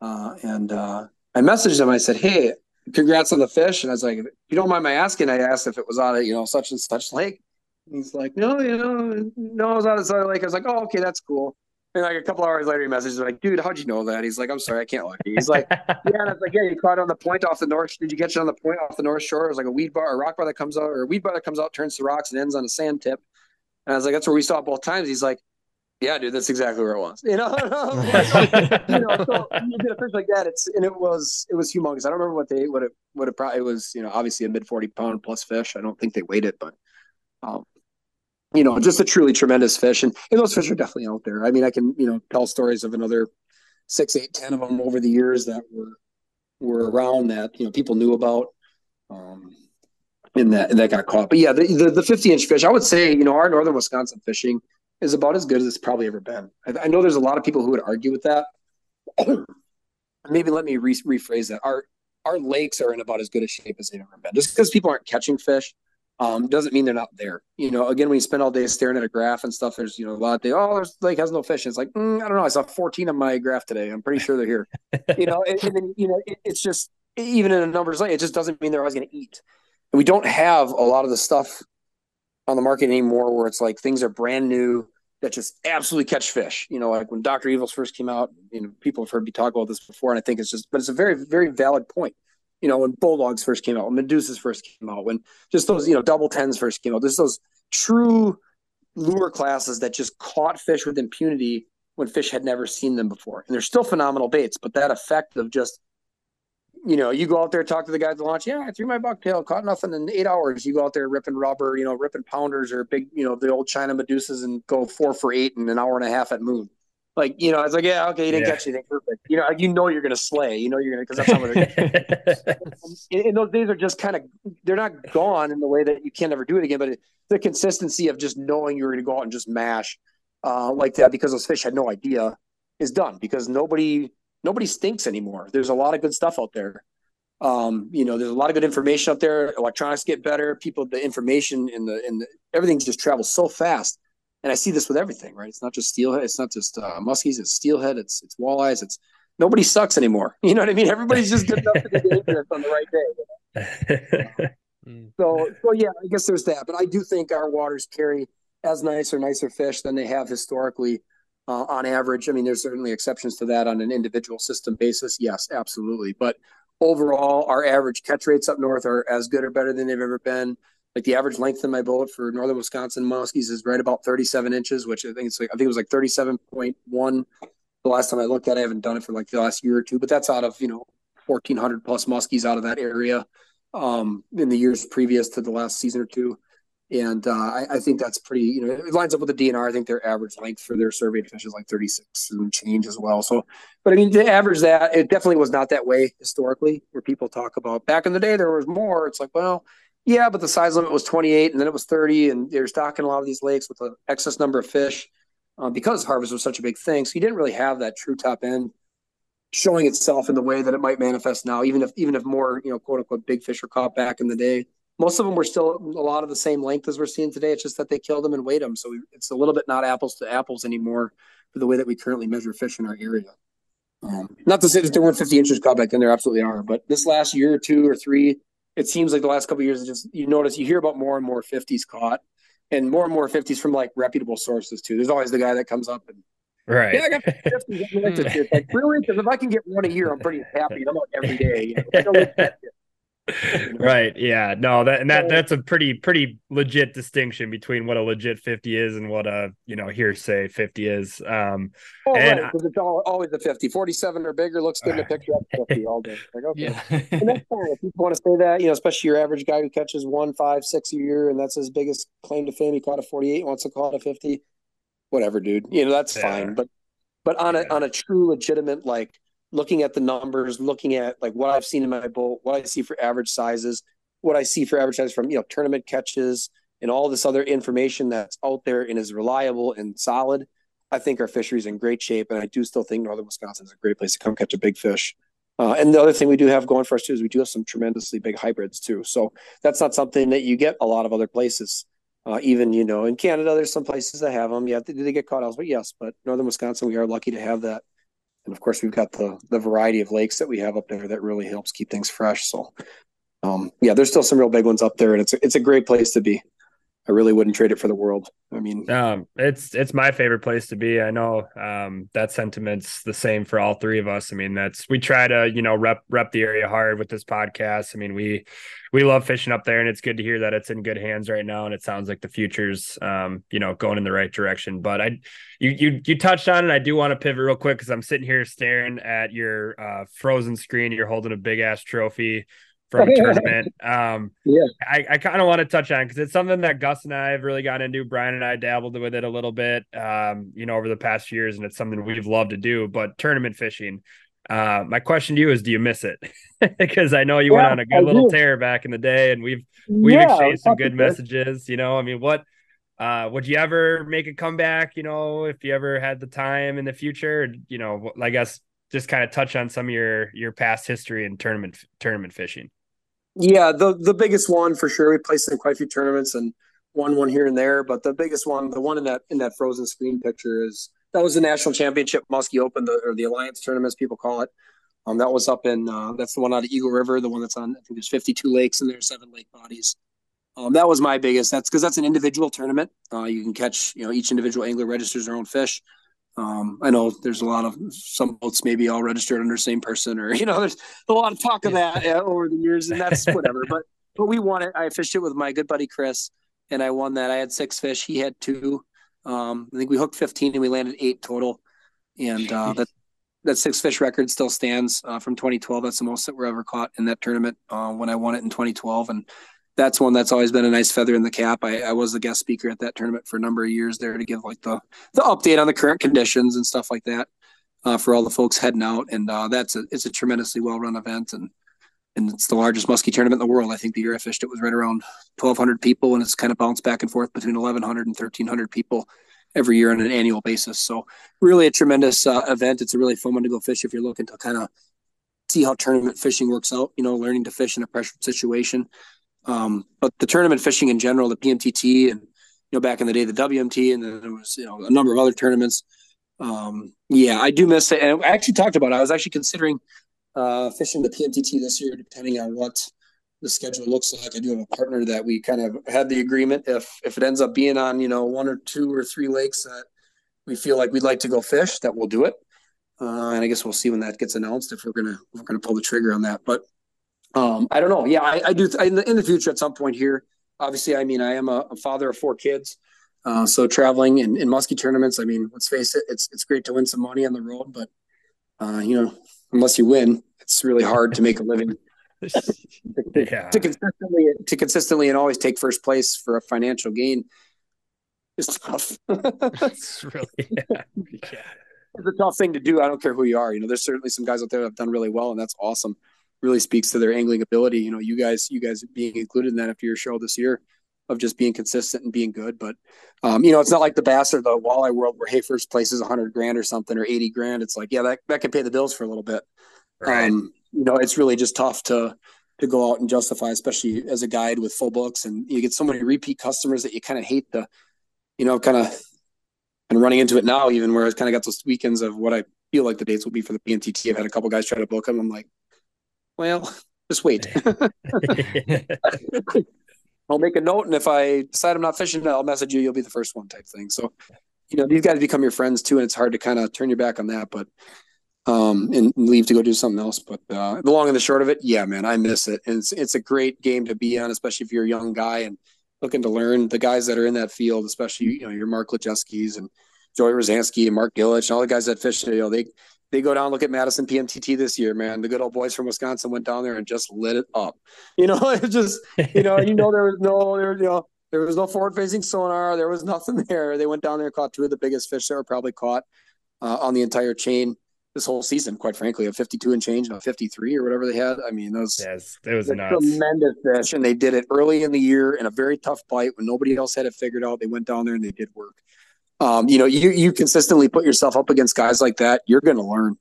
[SPEAKER 5] Uh, and uh, I messaged them. I said, Hey, congrats on the fish. And I was like, if you don't mind my asking, I asked if it was on of, you know, such and such lake. And he's like, no, you know, no, it was out of such lake. I was like, oh, okay, that's cool. And like a couple hours later, he messages like, dude, how'd you know that? He's like, I'm sorry, I can't look. He's like, (laughs) yeah. And I was like, yeah, you caught it on the point off the north. Did you catch it on the point off the north shore? It was like a weed bar, a rock bar that comes out, or a weed bar that comes out, turns to rocks and ends on a sand tip. And I was like, that's where we saw it both times. He's like, yeah, dude, that's exactly where it was. You know, (laughs) (laughs) you know, so you get a fish like that. It's and it was it was humongous. I don't remember what they what it what it probably it was. You know, obviously a mid forty pound plus fish. I don't think they weighed it, but um, you know, just a truly tremendous fish. And and those fish are definitely out there. I mean, I can you know tell stories of another six, eight, ten of them over the years that were were around that you know people knew about. Um, and that and that got caught. But yeah, the, the, the 50 inch fish, I would say, you know, our northern Wisconsin fishing is about as good as it's probably ever been. I, I know there's a lot of people who would argue with that. (clears throat) Maybe let me re- rephrase that. Our our lakes are in about as good a shape as they've ever been. Just because people aren't catching fish um, doesn't mean they're not there. You know, again, when you spend all day staring at a graph and stuff, there's you know a lot. of They oh, there's lake has no fish. And it's like mm, I don't know. I saw 14 on my graph today. I'm pretty sure they're here. (laughs) you know, and, and, then you know it, it's just even in a numbers like it just doesn't mean they're always going to eat. And we don't have a lot of the stuff on the market anymore where it's like things are brand new that just absolutely catch fish. You know, like when Dr. Evils first came out, you know, people have heard me talk about this before, and I think it's just, but it's a very, very valid point. You know, when Bulldogs first came out, when Medusas first came out, when just those, you know, double tens first came out, there's those true lure classes that just caught fish with impunity when fish had never seen them before. And they're still phenomenal baits, but that effect of just you know, you go out there, talk to the guys at the launch. Yeah, I threw my bucktail, caught nothing in eight hours. You go out there ripping rubber, you know, ripping pounders or big, you know, the old China Medusas and go four for eight in an hour and a half at moon. Like, you know, it's like, yeah, okay, you didn't yeah. catch anything perfect. You know, you know, you're going to slay, you know, you're going to, because that's how they're (laughs) and, and those days are just kind of, they're not gone in the way that you can't ever do it again, but it, the consistency of just knowing you're going to go out and just mash uh, like that because those fish had no idea is done because nobody, nobody stinks anymore. There's a lot of good stuff out there. Um, you know, there's a lot of good information out there. Electronics get better. People, the information and the and the, everything just travels so fast. And I see this with everything, right? It's not just steelhead. It's not just uh, muskies. It's steelhead. It's it's walleyes. It's nobody sucks anymore. (laughs) You know what I mean? Everybody's just good enough to get dangerous on the right day. (laughs) so, so yeah, I guess there's that. But I do think our waters carry as nice or nicer fish than they have historically uh, on average. I mean, there's certainly exceptions to that on an individual system basis. Yes, absolutely. But overall, our average catch rates up north are as good or better than they've ever been. Like the average length in my boat for northern Wisconsin muskies is right about 37 inches, which I think it's like I think it was like 37.1 the last time I looked at. it. I haven't done it for like the last year or two, but that's out of you know 1,400 plus muskies out of that area um, in the years previous to the last season or two. And uh, I, I, think that's pretty, you know, it lines up with the DNR. I think their average length for their surveyed fish is like 36 and change as well. So, but I mean, to average that, it definitely was not that way historically, where people talk about back in the day, there was more. It's like, well, yeah, but the size limit was 28 and then it was 30. And they're stocking a lot of these lakes with an excess number of fish uh, because harvest was such a big thing. So you didn't really have that true top end showing itself in the way that it might manifest now, even if, even if more, you know, quote unquote, big fish were caught back in the day most of them were still a lot of the same length as we're seeing today. It's just that they killed them and weighed them. So we, it's a little bit not apples to apples anymore for the way that we currently measure fish in our area. Um, not to say that there weren't 50 inches caught back then, there absolutely are. But this last year or two or three, it seems like the last couple years, just you notice you hear about more and more 50s caught and more and more 50s from like reputable sources too. There's always the guy that comes up and
[SPEAKER 3] Right.
[SPEAKER 5] Yeah, I got 50s. it's like, (laughs) really? Because if I can get one a year, I'm pretty happy. I'm like every day. You know? (laughs)
[SPEAKER 3] right yeah no that and that that's a pretty pretty legit distinction between what a legit 50 is and what a you know hearsay 50 is um
[SPEAKER 5] oh, and right, because it's all, always a 50 47 or bigger looks good in a picture. Up 50 all day. Like okay. (laughs) Yeah. and that's fine. If people want to say that you know especially your average guy who catches one five six a year and that's his biggest claim to fame he caught a 48 wants to call it a 50 whatever dude. You know that's yeah. fine but But on a on a true legitimate like looking at the numbers, looking at like what I've seen in my boat, what I see for average sizes, what I see for average sizes from you know tournament catches and all this other information that's out there and is reliable and solid. I think our fishery's in great shape, and I do still think northern Wisconsin is a great place to come catch a big fish. Uh, and the other thing we do have going for us too is we do have some tremendously big hybrids too. So that's not something that you get a lot of other places. Uh, even you know in Canada, there's some places that have them. Yeah, do they get caught elsewhere? Yes, but northern Wisconsin, we are lucky to have that. And of course, we've got the the variety of lakes that we have up there that really helps keep things fresh. So, um, yeah, there's still some real big ones up there, and it's a, it's a great place to be. I really wouldn't trade it for the world. I mean,
[SPEAKER 3] um, it's it's my favorite place to be. I know um, that sentiment's the same for all three of us. I mean, that's we try to you know rep rep the area hard with this podcast. I mean, we we love fishing up there, and it's good to hear that it's in good hands right now, and it sounds like the future's um, you know going in the right direction. But I you you you touched on it. I do want to pivot real quick because I'm sitting here staring at your uh, frozen screen. You're holding a big ass trophy from (laughs) a tournament. Um,
[SPEAKER 5] yeah,
[SPEAKER 3] I, I kind of want to touch on because it's something that Gus and I have really got into. Brian and I dabbled with it a little bit, um, you know, over the past years, and it's something we've loved to do. But tournament fishing, uh, my question to you is, do you miss it? (laughs) because I know you yeah, went on a good I little do. tear back in the day, and we've we've yeah, exchanged some good messages. You know, I mean, what uh, would you ever make a comeback? You know, if you ever had the time in the future, you know, I guess just kind of touch on some of your your past history in tournament tournament fishing.
[SPEAKER 5] Yeah, the the biggest one for sure. We placed in quite a few tournaments and won one here and there, but the biggest one, the one in that in that frozen screen picture, is that was the national championship Muskie Open, the, or the Alliance tournament, as people call it. Um, that was up in uh, that's the one out of Eagle River, the one that's on. I think there's 52 lakes and there's seven lake bodies. Um, that was my biggest. That's because that's an individual tournament. Uh, you can catch, you know, each individual angler registers their own fish. Um, I know there's a lot of some boats maybe all registered under the same person, or (laughs) you know, there's a lot of talk of that over the years, and that's (laughs) whatever. but but we won it. I fished it with my good buddy Chris, and I won that. I had six fish, he had two. Um, I think we hooked 15 and we landed eight total, and uh, that that six fish record still stands uh, from 2012. That's the most that were ever caught in that tournament uh, when I won it in 2012, and that's one that's always been a nice feather in the cap. I, I, was the guest speaker at that tournament for a number of years there to give like the the update on the current conditions and stuff like that uh, for all the folks heading out. And uh, that's a it's a tremendously well run event and and it's the largest muskie tournament in the world. I think the year I fished it was right around 1,200 people, and it's kind of bounced back and forth between 1,100 and 1,300 people every year on an annual basis. So really a tremendous uh, event. It's a really fun one to go fish if you're looking to kind of see how tournament fishing works out. You know, learning to fish in a pressured situation. Um, but the tournament fishing in general, the PMTT and you know back in the day the WMT, and then there was you know a number of other tournaments. Um, yeah, I do miss it, and I actually talked about. it. I was actually considering uh, fishing the PMTT this year, depending on what the schedule looks like. I do have a partner that we kind of had the agreement if if it ends up being on you know one or two or three lakes that we feel like we'd like to go fish, that we'll do it. Uh, and I guess we'll see when that gets announced if we're gonna if we're gonna pull the trigger on that. But um, I don't know. Yeah, I, I do th- in, the, in the future at some point here. Obviously, I mean, I am a, a father of four kids, uh, so traveling in, in muskie tournaments. I mean, let's face it, it's it's great to win some money on the road, but uh, you know, unless you win, it's really hard to make a living. (laughs) yeah. to consistently to consistently and always take first place for a financial gain is tough. (laughs) it's really yeah. yeah. It's a tough thing to do. I don't care who you are. You know, there's certainly some guys out there that have done really well, and that's awesome really speaks to their angling ability. You know, you guys, you guys being included in that after your show this year of just being consistent and being good. But um, you know, it's not like the bass or the walleye world where hey, first place is a hundred grand or something or eighty grand. It's like yeah, that that can pay the bills for a little bit. Right. Um, you know, it's really just tough to to go out and justify, especially as a guide with full books, and you get so many repeat customers that you kind of hate the, you know, kind of. And running into it now, even where I've kind of got those weekends of what I feel like the dates will be for the PMTT. I've had a couple guys try to book them. I'm like, well, (laughs) just wait. (laughs) (laughs) I'll make a note, and if I decide I'm not fishing, I'll message you. You'll be the first one, type thing. So, you know, these guys become your friends too, and it's hard to kind of turn your back on that, but um, and leave to go do something else. But uh, the long and the short of it, yeah, man, I miss it, and it's it's a great game to be on, especially if you're a young guy and looking to learn. The guys that are in that field, especially you know your Mark Lejeski's and Joey Rosansky and Mark Gillich and all the guys that fish, you know, they they go down look at Madison PMTT this year, man. The good old boys from Wisconsin went down there and just lit it up. (laughs) You know, (laughs) it just you know, you know there was no there you know there was no forward facing sonar, there was (laughs) nothing there. They went down there caught two of the biggest fish that were probably caught. uh, on the entire chain this whole season, quite frankly, a 52 and change and a 53 or whatever they had. I mean, those
[SPEAKER 3] yes, it was
[SPEAKER 5] a
[SPEAKER 3] nuts.
[SPEAKER 5] tremendous fish, and they did it early in the year in a very tough bite when nobody else had it figured out. They went down there and they did work. Um, you know, you you consistently put yourself up against guys like that, you're going to learn,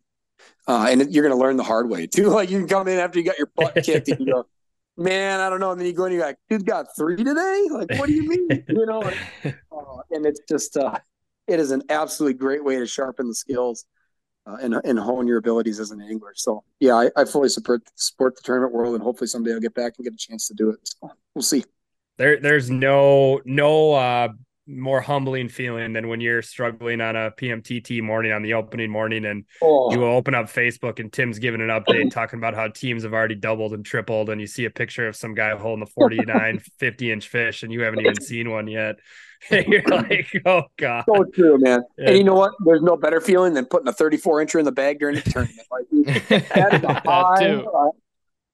[SPEAKER 5] uh, and you're going to learn the hard way too. (laughs) Like you can come in after you got your butt (laughs) kicked and you go, "Man, I don't know," and then you go and you're like, "Dude, got three today? Like, what do you mean?" you know, like, (laughs) uh, and it's just uh, it is an absolutely great way to sharpen the skills uh, and and hone your abilities as an angler. So yeah, I, I fully support support the tournament world, and hopefully someday I'll get back and get a chance to do it. So we'll see.
[SPEAKER 3] There, there's no no uh, more humbling feeling than when you're struggling on a PMTT morning on the opening morning, and oh. you open up Facebook and Tim's giving an update (laughs) talking about how teams have already doubled and tripled, and you see a picture of some guy holding a 49, (laughs) 50 inch fish, and you haven't even seen one yet. (laughs) You're like, oh god,
[SPEAKER 5] so true, man. Yeah. And you know what? There's no better feeling than putting a 34 incher in the bag during the tournament. Like that is a high.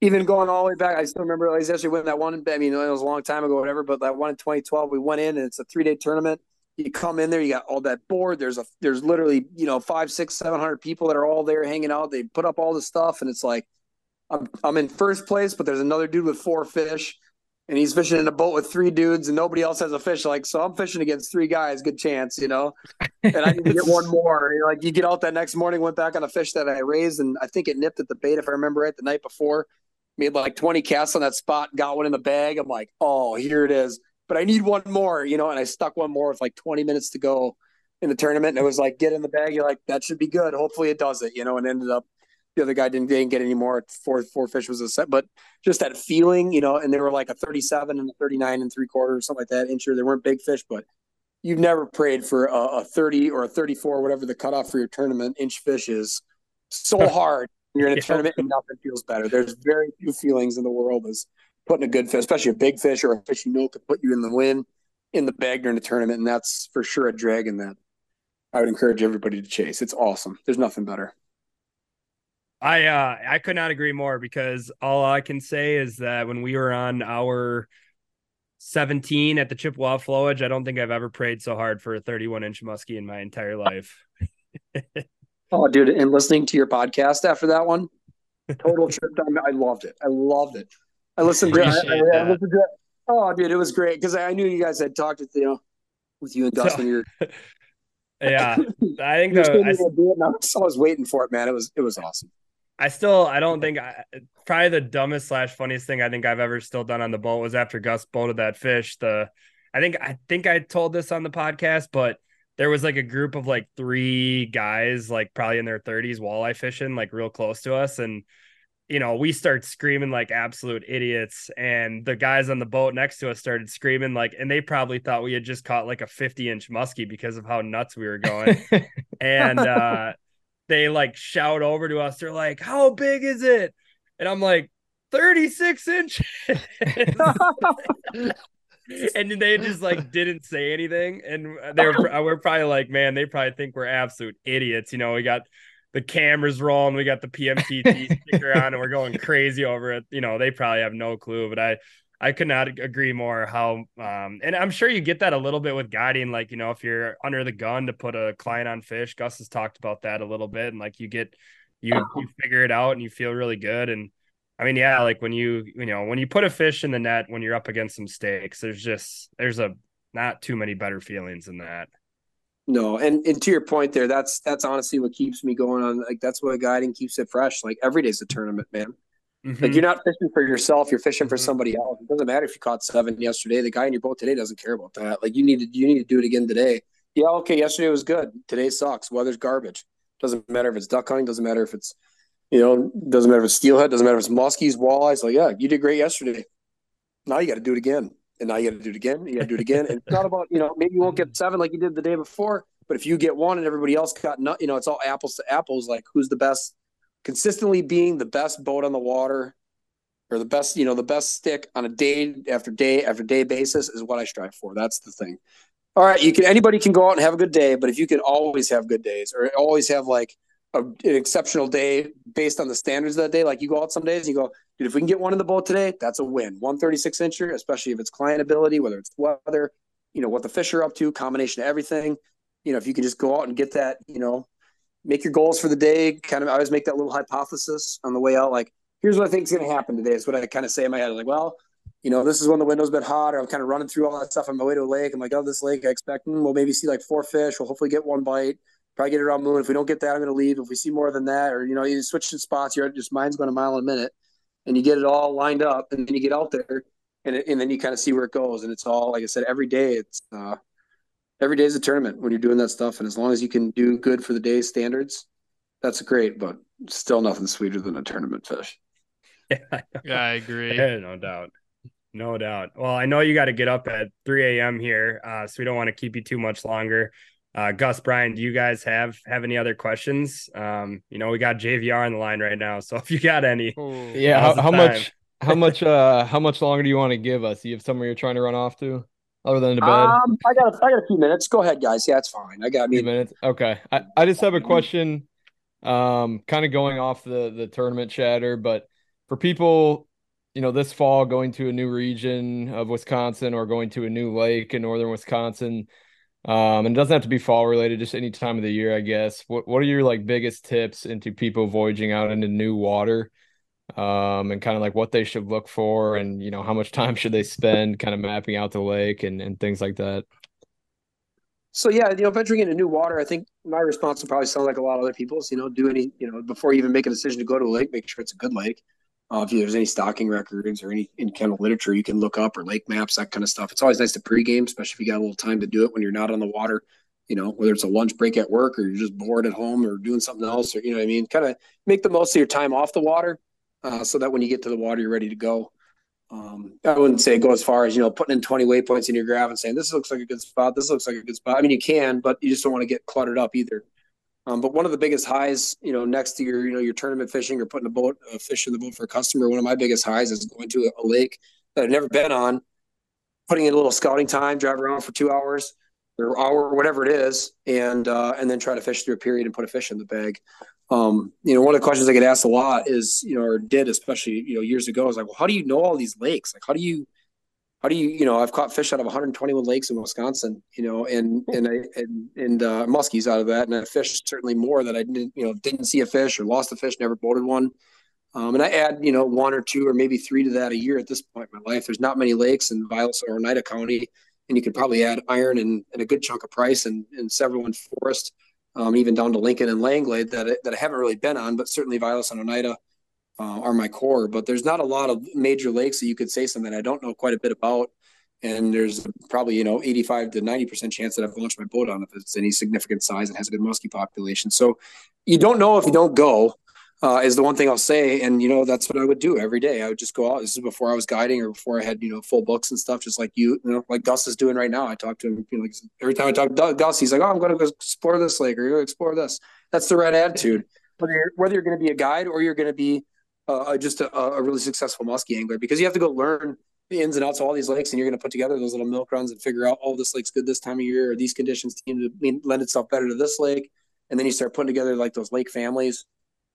[SPEAKER 5] Even going all the way back, I still remember like, actually when that one. I mean, it was a long time ago, whatever. But that one in 2012, we went in and it's a three day tournament. You come in there, you got all that board. There's a there's literally you know five, six, seven hundred people that are all there hanging out. They put up all the stuff, and it's like I'm I'm in first place, but there's another dude with four fish and he's fishing in a boat with three dudes and nobody else has a fish. Like, so I'm fishing against three guys, good chance, you know. And I need to get one (laughs) more. Like, you get out that next morning, went back on a fish that I raised, and I think it nipped at the bait, if I remember right, the night before. Made like 20 casts on that spot, got one in the bag. I'm like, oh, here it is. But I need one more, you know, and I stuck one more with like 20 minutes to go in the tournament. And it was like, get in the bag. You're like, that should be good. Hopefully it does it, you know, and ended up the other guy didn't, didn't get any more. Four four fish was a set, but just that feeling, you know. And they were like a 37 and a 39 and three quarters, something like that. Inch. They weren't big fish, but you've never prayed for a, a 30 or a 34, whatever the cutoff for your tournament inch fish is, so (laughs) hard. You're in a yeah. tournament and nothing feels better. There's very few feelings in the world as putting a good fish, especially a big fish or a fish you know could put you in the win in the bag during a tournament. And that's for sure a dragon that I would encourage everybody to chase. It's awesome. There's nothing better.
[SPEAKER 3] I uh I could not agree more because all I can say is that when we were on our 17 at the Chippewa flowage, I don't think I've ever prayed so hard for a 31 inch muskie in my entire life. (laughs)
[SPEAKER 5] oh, dude, and listening to your podcast after that one, total (laughs) trip down. I loved it. I loved it. I listened to, I, I, I listened to it. Oh, dude, it was great because I knew you guys had talked with you know with you and Gus when you're. (laughs)
[SPEAKER 3] yeah, I think (laughs) the,
[SPEAKER 5] I, I was waiting for it, man. It was it was awesome.
[SPEAKER 3] I still I don't think I, probably the dumbest slash funniest thing I think I've ever still done on the boat was after Gus boated that fish. The I think I think I told this on the podcast, but there was like a group of like three guys, like probably in their 30s, walleye fishing, like real close to us. And you know, we start screaming like absolute idiots. And the guys on the boat next to us started screaming like, and they probably thought we had just caught like a 50 inch muskie because of how nuts we were going. (laughs) and uh they like shout over to us. They're like, "How big is it?" And I'm like, "36 inches." (laughs) (laughs) and they just like didn't say anything, and they were we're probably like, "Man, they probably think we're absolute idiots." You know, we got the cameras rolling, we got the PMTT (laughs) sticker on, and we're going crazy over it. You know, they probably have no clue, but I I could not agree more how um and I'm sure you get that a little bit with guiding like you know if you're under the gun to put a client on fish Gus has talked about that a little bit and like you get you you figure it out and you feel really good and I mean yeah like when you you know when you put a fish in the net when you're up against some stakes there's just there's a not too many better feelings than that
[SPEAKER 5] no and and to your point there that's that's honestly what keeps me going on like that's what guiding keeps it fresh like every day's a tournament man Mm-hmm. Like you're not fishing for yourself, you're fishing for mm-hmm. somebody else. It doesn't matter if you caught seven yesterday. The guy in your boat today doesn't care about that. Like you need to you need to do it again today. Yeah, okay, yesterday was good. Today sucks. Weather's garbage. Doesn't matter if it's duck hunting, doesn't matter if it's you know, doesn't matter if it's steelhead, doesn't matter if it's muskies, walleyes. Like, yeah, you did great yesterday. Now you got to do it again. And now you got to do it again. You got to do it again. And it's not about, you know, maybe you won't get seven like you did the day before, but if you get one and everybody else got, not, you know, it's all apples to apples. Like, who's the best, consistently being the best boat on the water or the best, you know, the best stick on a day after day after day basis is what I strive for. That's the thing. All right, you can anybody can go out and have a good day, but if you can always have good days or always have like a, an exceptional day based on the standards of that day, like you go out some days and you go, dude, if we can get one in the boat today, that's a win. 136 incher, especially if it's client ability, whether it's weather, you know, what the fish are up to, combination of everything. You know, if you can just go out and get that, you know, make your goals for the day. Kind of, I always make that little hypothesis on the way out. Like, here's what I think is going to happen today. Is what I kind of say in my head. Like, well, you know, this is when the window's been hot, or I'm kind of running through all that stuff on my way to a lake. I'm like, oh, this lake, I expect mm, we'll maybe see like four fish. We'll hopefully get one bite. Probably get it around moon. If we don't get that, I'm going to leave. If we see more than that, or you know, you switch to spots, your just mind's going a mile a minute, and you get it all lined up, and then you get out there, and it, and then you kind of see where it goes, and it's all like I said, every day it's uh, every day is a tournament when you're doing that stuff, and as long as you can do good for the day's standards, that's great. But still, nothing sweeter than a tournament fish. (laughs)
[SPEAKER 2] Yeah, yeah I agree.
[SPEAKER 3] no doubt. No doubt. Well, I know you got to get up at 3 a.m. here, uh, so we don't want to keep you too much longer. Uh, Gus, Brian, do you guys have have any other questions? Um, you know, we got JVR on the line right now, so (laughs) if you got any,
[SPEAKER 4] yeah, how, how much, how much, uh, how much longer do you want to give us? Do you have somewhere you're trying to run off to, other than the bed?
[SPEAKER 5] Um, I got, a, I got a few minutes. Go ahead, guys. Yeah, it's fine. I got a
[SPEAKER 4] few minutes. Okay, I, I just have a question, um, kind of going off the the tournament chatter, but for people you know, this fall going to a new region of Wisconsin or going to a new lake in northern Wisconsin. Um, and it doesn't have to be fall related, just any time of the year, I guess. What what are your like biggest tips into people voyaging out into new water? Um, and kind of like what they should look for and you know, how much time should they spend kind of mapping out the lake and, and things like that.
[SPEAKER 5] So yeah, you know, venturing into new water, I think my response will probably sound like a lot of other people's. You know, do any, you know, before you even make a decision to go to a lake, make sure it's a good lake. Uh, if there's any stocking records or any in of literature you can look up or lake maps, that kind of stuff. It's always nice to pregame, especially if you got a little time to do it when you're not on the water. You know, whether it's a lunch break at work or you're just bored at home or doing something else, or you know what I mean. Kind of make the most of your time off the water, uh, so that when you get to the water, you're ready to go. Um, I wouldn't say go as far as you know putting in 20 waypoints in your graph and saying this looks like a good spot, this looks like a good spot. I mean, you can, but you just don't want to get cluttered up either. Um, but one of the biggest highs, you know, next to your, you know, your tournament fishing or putting a boat, a fish in the boat for a customer, one of my biggest highs is going to a, lake that I've never been on, putting in a little scouting time, drive around for two hours or hour, whatever it is, and uh, and then try to fish through a period and put a fish in the bag. Um, you know, one of the questions I get asked a lot is, you know, or did especially, you know, years ago, is like, well, how do you know all these lakes? Like, how do you how do you you know I've caught fish out of 121 lakes in Wisconsin you know and and I and, and uh, muskies out of that and I fished certainly more that I didn't you know didn't see a fish or lost a fish never boated one. Um, and I add you know one or two or maybe three to that a year at this point in my life. There's not many lakes in Vilas or Oneida County and you could probably add iron and, and a good chunk of price and, and several in Forest um, even down to Lincoln and Langlade that I, that I haven't really been on but certainly Vilas and Oneida uh, are my core. But there's not a lot of major lakes that you could say something I don't know quite a bit about. And there's probably you know 85 to 90 percent chance that I've launched my boat on if it's any significant size and has a good muskie population. So you don't know if you don't go. Uh, is the one thing I'll say, and you know that's what I would do every day. I would just go out. This is before I was guiding or before I had you know full books and stuff, just like you, you know, like Gus is doing right now. I talk to him, you know, like every time I talk to Gus, he's like, "Oh, I'm going to go explore this lake or go explore this." That's the right attitude. Whether you're, whether you're going to be a guide or you're going to be uh, just a, a, really successful muskie angler because you have to go learn the ins and outs of all these lakes and you're going to put together those little milk runs and figure out oh this lake's good this time of year or these conditions seem to lend itself better to this lake. And then you start putting together like those lake families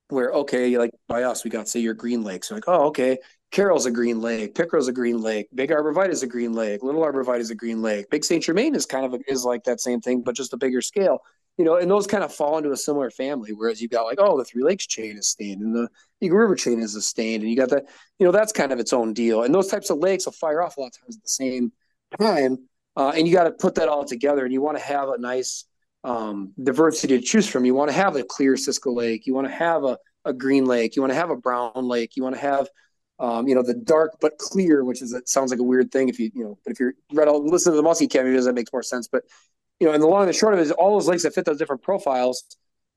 [SPEAKER 5] where okay like by us we got say your green lakes. So like oh okay carroll's a green lake pickerel's a green lake big Arbor Vitae is a green lake little Arbor Vitae is a green lake big saint germain is kind of a, is like that same thing but just a bigger scale you know, and those kind of fall into a similar family. Whereas you got like, oh, the Three Lakes chain is stained, and the Eagle River chain is a stained, and you got that, you know, that's kind of its own deal. And those types of lakes will fire off a lot of times at the same time, uh, and you got to put that all together. And you want to have a nice um, diversity to choose from. You want to have a clear Cisco Lake. You want to have a, a green lake. You want to have a brown lake. You want to have um, you know, the dark but clear, which is it sounds like a weird thing if you, you know, but if you're read all listen to the Muskie Academy, that makes more sense. But you know, and the long and the short of it is all those lakes that fit those different profiles.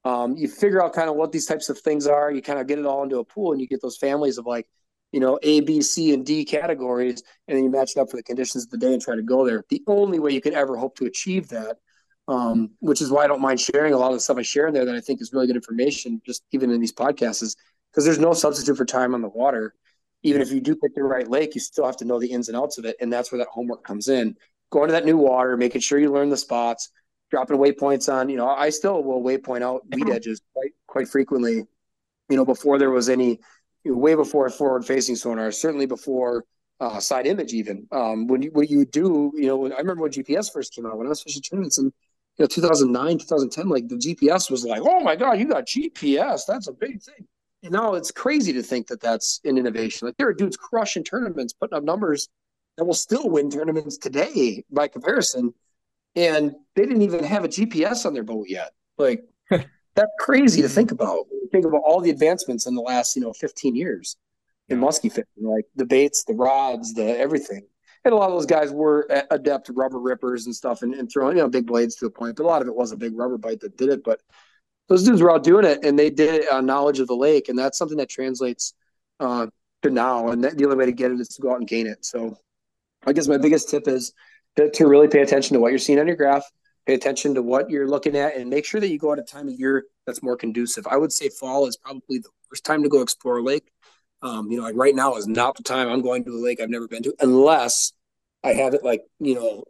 [SPEAKER 5] Um, you figure out kind of what these types of things are. You kind of get it all into a pool, and you get those families of like, you know, A, B, C, and D categories, and then you match it up for the conditions of the day and try to go there. The only way you could ever hope to achieve that, um, which is why I don't mind sharing a lot of the stuff I share in there that I think is really good information, just even in these podcasts, is because there's no substitute for time on the water. Even if you do pick the right lake, you still have to know the ins and outs of it, and that's where that homework comes in going to that new water, making sure you learn the spots, dropping waypoints on. You know, I still will waypoint out weed edges quite quite frequently. You know, before there was any, you know, way before forward facing sonar, certainly before uh, side image even. Um, when you what you do, you know, I remember when GPS first came out when I was fishing tournaments and you know 2009 2010 like the gps was like oh my god you got gps that's a big thing and now it's crazy to think that that's an innovation like there are dudes crushing tournaments putting up numbers that will still win tournaments today by comparison. And they didn't even have a gps on their boat yet. Like (laughs) that's crazy to think about. Think about all the advancements in the last you know 15 years. In muskie fishing like the baits the rods the everything. And a lot of those guys were adept rubber rippers and stuff and, and throwing you know big blades to the point. But a lot of it was a big rubber bite that did it. But those dudes were out doing it and they did it on knowledge of the lake. And that's something that translates uh, to now. And that, the only way to get it is to go out and gain it. So i guess my biggest tip is to, to really pay attention to what you're seeing on your graph pay attention to what you're looking at and make sure that you go at a time of year that's more conducive i would say fall is probably the worst time to go explore a lake um, you know, like right now is not the time I'm going to a lake I've never been to, unless I have it like, you know,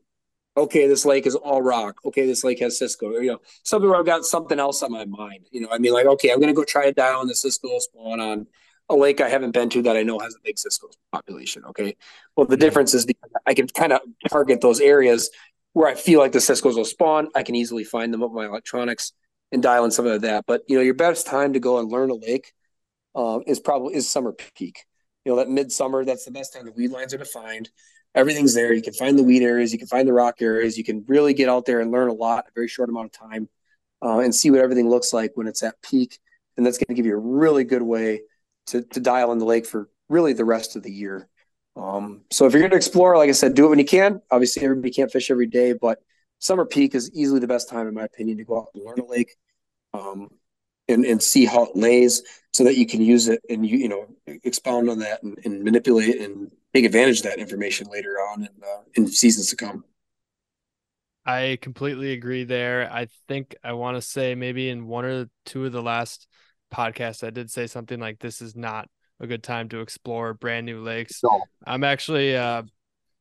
[SPEAKER 5] okay, this lake is all rock. Okay, this lake has Cisco. Or, you know, something where I've got something else on my mind. You know, I mean, like, okay, I'm going to go try it down on the Cisco spawn on a lake I haven't been to that I know has a big Cisco population. Okay. Well, the difference is because I can kind of target those areas where I feel like the Cisco's will spawn. I can easily find them with my electronics and dial in some of that. But, you know, your best time to go and learn a lake uh, is probably is summer peak. You know, that midsummer, that's the best time the weed lines are defined everything's there. You can find the weed areas, you can find the rock areas. You can really get out there and learn a lot in a very short amount of time, uh, and see what everything looks like when it's at peak. And that's going to give you a really good way to to dial in the lake for really the rest of the year. Um, so if you're going to explore, like I said, do it when you can. Obviously, everybody can't fish every day, but summer peak is easily the best time, in my opinion, to go out and learn a lake. Um, and, and see how it lays so that you can use it and you you know expound on that and, and manipulate and take advantage of that information later on in, uh, in seasons to come.
[SPEAKER 2] I completely agree there. I think I want to say maybe in one or two of the last podcasts, I did say something like this is not a good time to explore brand new lakes. No. I'm actually, uh,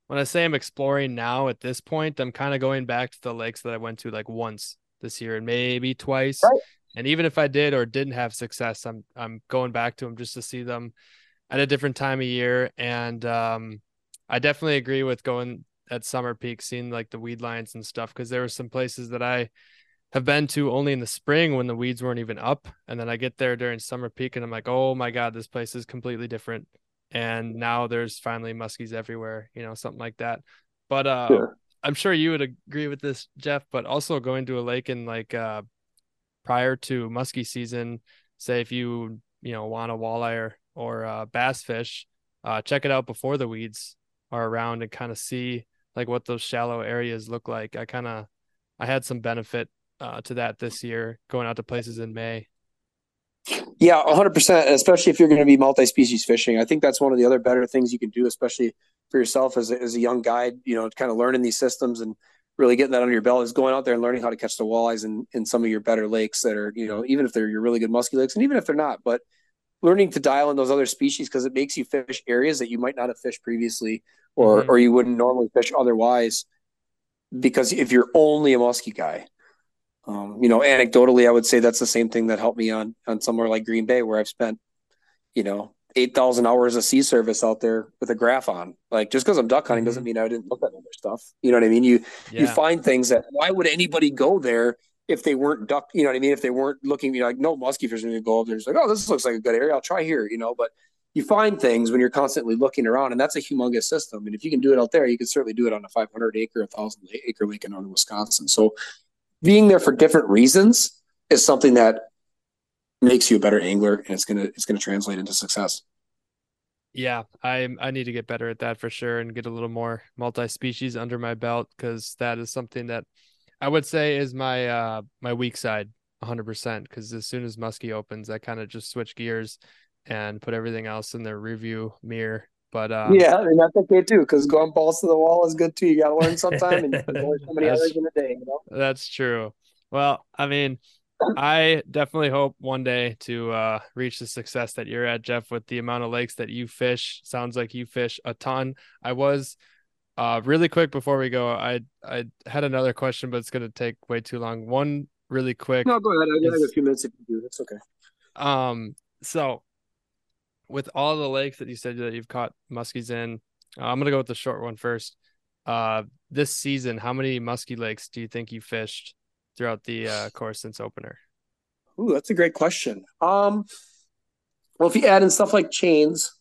[SPEAKER 2] when I say I'm exploring now at this point, I'm kind of going back to the lakes that I went to like once this year and maybe twice. Right. And even if I did or didn't have success, I'm I'm going back to them just to see them at a different time of year. And um, I definitely agree with going at summer peak, seeing like the weed lines and stuff, because there were some places that I have been to only in the spring when the weeds weren't even up. And then I get there during summer peak and I'm like, oh my God, this place is completely different. And now there's finally muskies everywhere, you know, something like that. But uh, sure. I'm sure you would agree with this, Jeff, but also going to a lake in like uh, prior to muskie season, say if you, you know, want a walleye or or uh, bass fish, uh, check it out before the weeds are around and kind of see like what those shallow areas look like. I kind of I had some benefit uh, to that this year going out to places in May.
[SPEAKER 5] Yeah, 100%, especially if you're going to be multi-species fishing. I think that's one of the other better things you can do, especially for yourself as a, as a young guide, you know, kind of learning these systems and really getting that under your belt is going out there and learning how to catch the walleyes in, in some of your better lakes that are, you know, even if they're your really good musky lakes and even if they're not, but learning to dial in those other species because it makes you fish areas that you might not have fished previously or mm-hmm. or you wouldn't normally fish otherwise because if you're only a musky guy um, you know anecdotally i would say that's the same thing that helped me on on somewhere like green bay where i've spent you know 8000 hours of sea service out there with a graph on like just because i'm duck hunting doesn't mm-hmm. mean i didn't look at other stuff you know what i mean you yeah. you find things that why would anybody go there if they weren't duck, you know what I mean? If they weren't looking, you know, like no muskie fishing to go up there, it's like, oh, this looks like a good area. I'll try here, you know. But you find things when you're constantly looking around, and that's a humongous system. And if you can do it out there, you can certainly do it on a 500 acre, 1,000 acre lake in northern Wisconsin. So being there for different reasons is something that makes you a better angler, and it's gonna it's gonna translate into success.
[SPEAKER 2] Yeah, I I need to get better at that for sure, and get a little more multi species under my belt because that is something that I would say is my uh my weak side 100% because as soon as Muskie opens, I kind of just switch gears and put everything else in the review mirror. But uh,
[SPEAKER 5] yeah, and that's okay too because going balls to the wall is good too. You got to learn sometime, and (laughs) there's so many hours in a day. You know?
[SPEAKER 2] That's true. Well, I mean, I definitely hope one day to uh, reach the success that you're at, Jeff, with the amount of lakes that you fish. Sounds like you fish a ton. I was uh, really quick before we go, I I had another question, but it's gonna take way too long. One really quick.
[SPEAKER 5] No, go ahead. I got a few minutes if you do. That's okay.
[SPEAKER 2] Um, so with all the lakes that you said that you've caught muskies in, uh, I'm gonna go with the short one first. Uh, this season, how many muskie lakes do you think you fished throughout the uh, (sighs) course since opener?
[SPEAKER 5] Ooh, that's a great question. Um, well, if you add in stuff like chains,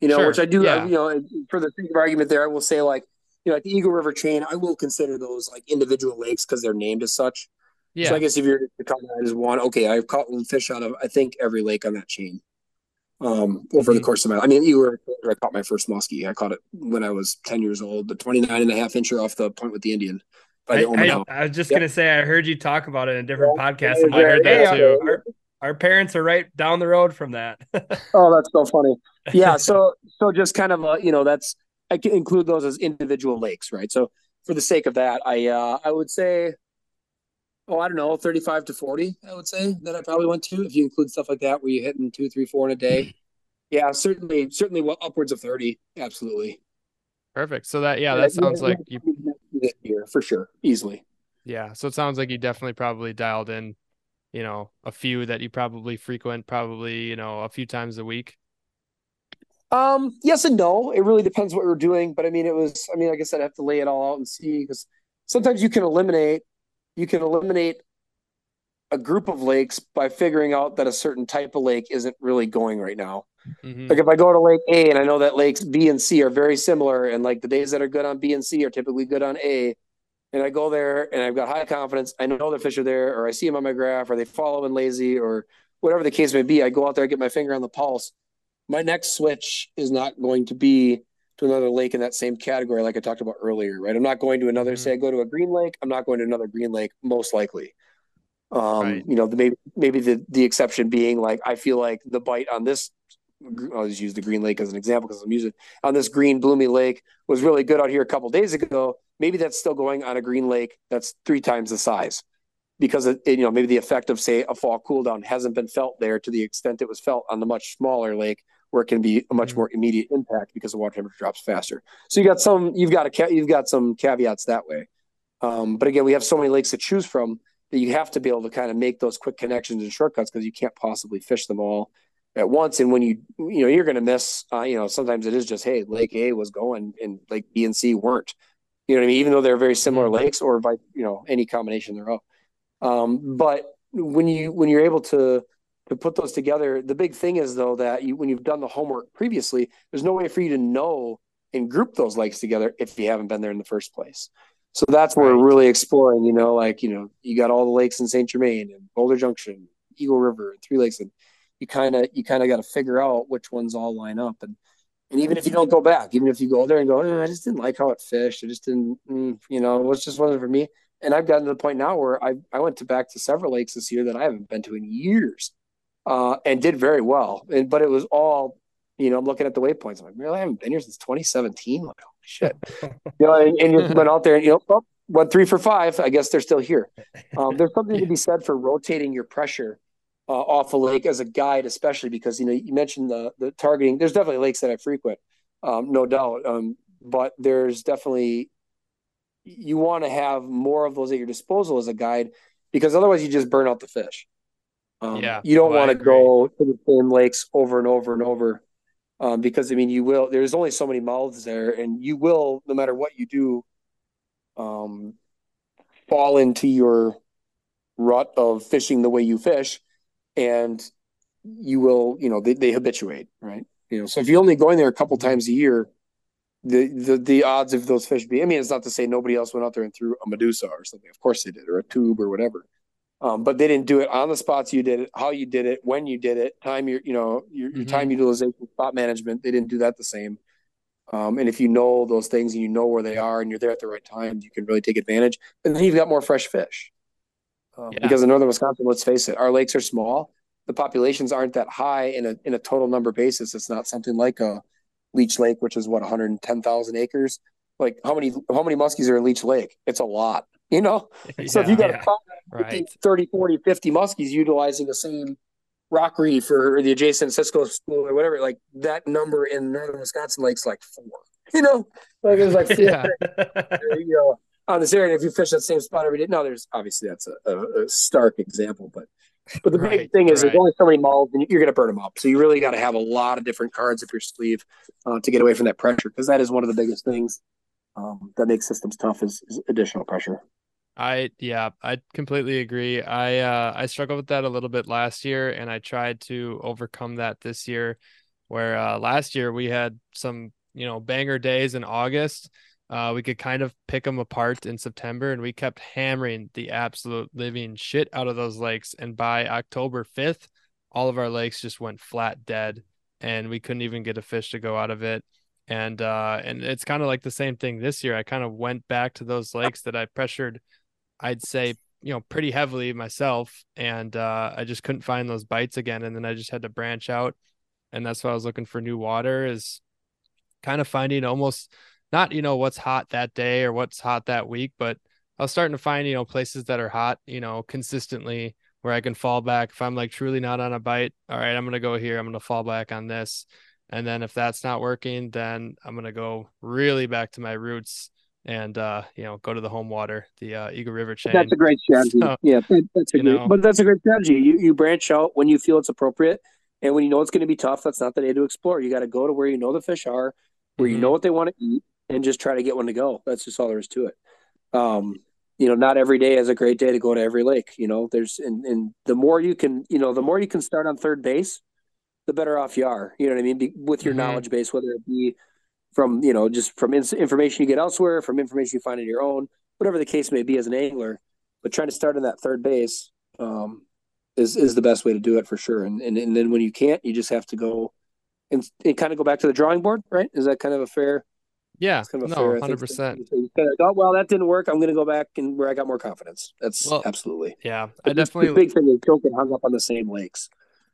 [SPEAKER 5] you know,
[SPEAKER 2] Sure,
[SPEAKER 5] which I do,
[SPEAKER 2] yeah.
[SPEAKER 5] you know, for the sake of argument there, I will say like, you know, at the Eagle River chain, I will consider those like individual lakes because they're named as such.
[SPEAKER 2] Yeah.
[SPEAKER 5] So I guess if you're to count that as one, okay, I've caught fish out of I think every lake on that chain. Um, over the course of my, I mean, you were, I caught my first muskie. I caught it when I was ten years old, the 29 and a half incher off the point with the Indian by
[SPEAKER 3] I,
[SPEAKER 5] the
[SPEAKER 3] I- I was just
[SPEAKER 5] Yep.
[SPEAKER 3] gonna say I heard you talk about it in a different
[SPEAKER 5] Yeah.
[SPEAKER 3] podcast. I'm
[SPEAKER 2] I heard that
[SPEAKER 3] "Hey,
[SPEAKER 2] too.
[SPEAKER 3] Our, our parents are right down the road from that. (laughs)
[SPEAKER 5] Oh, that's so funny. Yeah. (laughs) So, so just kind of, uh, you know, that's, I can include those as individual lakes, right? So for the sake of that, I, uh, I would say, oh, I don't know, 35 to 40, I would say that I probably went to, if you include stuff like that, where you're hitting two, three, four in a day. (laughs) Yeah, certainly, certainly well, upwards of 30. Absolutely.
[SPEAKER 2] Perfect. So that yeah, that sounds like you
[SPEAKER 5] this year for sure. Easily.
[SPEAKER 2] yeah. So it sounds like you definitely probably dialed in, you know, a few that you probably frequent, probably you know a few times a week.
[SPEAKER 5] Um, yes and no. It really depends what we're doing. But I mean, it was, I mean, I guess I'd have to lay it all out and see because sometimes you can eliminate, you can eliminate a group of lakes by figuring out that a certain type of lake isn't really going right now.
[SPEAKER 2] Mhm.
[SPEAKER 5] Like if I go to Lake A and I know that lakes B and C are very similar, and like the days that are good on B and C are typically good on A, and I go there and I've got high confidence, I know the fish are there, or I see them on my graph, or they follow in lazy, or whatever the case may be. I go out there, I get my finger on the pulse. My next switch is not going to be to another lake in that same category, like I talked about earlier, right? I'm not going to another.
[SPEAKER 2] Mhm.
[SPEAKER 5] Say I go to a green lake, I'm not going to another green lake, most likely. Um,
[SPEAKER 2] Right.
[SPEAKER 5] you know, the, maybe maybe the the exception being like I feel like the bite on this I'll just use the Green Lake as an example because I'm using on this green bloomy lake was really good out here a couple days ago. Maybe that's still going on a green lake that's three times the size because it, it, you know maybe the effect of say a fall cool down hasn't been felt there to the extent it was felt on the much smaller lake where it can be a much
[SPEAKER 2] Mhm.
[SPEAKER 5] more immediate impact because the water temperature drops faster. So you got some you've got a you've got some caveats that way. Um, but again, we have so many lakes to choose from that you have to be able to kind of make those quick connections and shortcuts because you can't possibly fish them all at once. And when you, you know, you're going to miss, uh, you know, sometimes it is just, Hey, lake A was going and lake B and C weren't, you know what I mean? Even though they're very similar lakes or by, you know, any combination thereof. Um, but when you, when you're able to, to put those together, the big thing is though, that you, when you've done the homework previously, there's no way for you to know and group those lakes together if you haven't been there in the first place. So that's where
[SPEAKER 2] Right.
[SPEAKER 5] we're really exploring, you know, like, you know, you got all the lakes in St. Germain and Boulder Junction, Eagle River, and Three Lakes, and you kind of you kind of got to figure out which ones all line up and and even if you don't go back even if you go there and go eh, i just didn't like how it fished i just didn't mm, you know it was just wasn't for me and i've gotten to the point now where i i went to back to several lakes this year that i haven't been to in years uh and did very well and but it was all you know i'm looking at the waypoints i'm like really i haven't been here since 2017 like holy shit (laughs) you know and, and you went out there and you know oh, went three for five i guess they're still here um, there's something to be said for rotating your pressure uh, off a lake as a guide, especially because you know you mentioned the the targeting. There's definitely lakes that I frequent, um, no doubt. Um, but there's definitely you want to have more of those at your disposal as a guide because otherwise you just burn out the fish. Um,
[SPEAKER 2] Yeah.
[SPEAKER 5] you don't want to go to the same lakes over and over and over um, because I mean you will. There's only so many mouths there, and you will no matter what you do, um, fall into your rut of fishing the way you fish and you will you know they, they habituate right you know so if you're only going there a couple times a year the, the the odds of those fish being i mean it's not to say nobody else went out there and threw a medusa or something of course they did or a tube or whatever um, but they didn't do it on the spots you did it how you did it when you did it time your you know your, your
[SPEAKER 2] Mhm.
[SPEAKER 5] time utilization spot management they didn't do that the same um, and if you know those things and you know where they are and you're there at the right time you can really take advantage and then you've got more fresh fish um,
[SPEAKER 2] Yeah.
[SPEAKER 5] because in northern Wisconsin, let's face it, our lakes are small. The populations aren't that high in a in a total number basis. It's not something like a Leech Lake, which is what 110,000 acres. Like how many how many muskies are in Leech Lake? It's a lot, you know. (laughs) so if you got
[SPEAKER 3] yeah.
[SPEAKER 5] a
[SPEAKER 2] Right.
[SPEAKER 5] 30, 40, 50 muskies utilizing the same rock reef or, or the adjacent Cisco school or whatever, like that number in northern Wisconsin lakes like four. You know, like it was like (laughs)
[SPEAKER 2] Yeah.
[SPEAKER 5] you know, on this area. If you fish that same spot every day, now there's obviously that's a, a, a stark example, but but the
[SPEAKER 2] Right,
[SPEAKER 5] big thing is
[SPEAKER 2] right.
[SPEAKER 5] there's only so many mouths and you're going to burn them up. So you really got to have a lot of different cards up your sleeve uh, to get away from that pressure because that is one of the biggest things um, that makes systems tough is, is additional pressure.
[SPEAKER 2] I yeah, I completely agree. I uh I struggled with that a little bit last year and I tried to overcome that this year where uh last year we had some, you know, banger days in August. Uh we could kind of pick them apart in September and we kept hammering the absolute living shit out of those lakes and by October 5th all of our lakes just went flat dead and we couldn't even get a fish to go out of it and uh and it's kind of like the same thing this year. I kind of went back to those lakes that I pressured I'd say, you know, pretty heavily myself. And uh, I just couldn't find those bites again. And then I just had to branch out. And that's why I was looking for new water is kind of finding almost not, you know, what's hot that day or what's hot that week, but I was starting to find, you know, places that are hot, you know, consistently where I can fall back. If I'm like truly not on a bite, all right, I'm to go here. I'm to fall back on this. And then if that's not working, then I'm going to go really back to my roots and uh, you know go to the home water, the uh, Eagle River chain.
[SPEAKER 5] That's a great strategy. So, yeah, that, that's a great, know, but that's a great strategy. You you branch out when you feel it's appropriate, and when you know it's going to be tough. That's not the day to explore. You got to go to where you know the fish are, where mm-hmm. you know what they want to eat, and just try to get one to go. That's just all there is to it. Um, you know, not every day is a great day to go to every lake. You know, there's and and the more you can, you know, the more you can start on third base, the better off you are. You know what I mean? Be, with your mm-hmm. knowledge base, whether it be from you know just from information you get elsewhere, from information you find in your own, whatever the case may be as an angler. But trying to start in that third base um, is is the best way to do it for sure. And, and and then when you can't, you just have to go and, and kind of go back to the drawing board, right? Is that kind of a fair?
[SPEAKER 2] Yeah, kind of no, hundred percent. Oh
[SPEAKER 5] well, that didn't work. I'm going to go back and where I got more confidence. That's well, absolutely.
[SPEAKER 2] Yeah, I definitely.
[SPEAKER 5] The big thing is don't get hung up on the same lakes.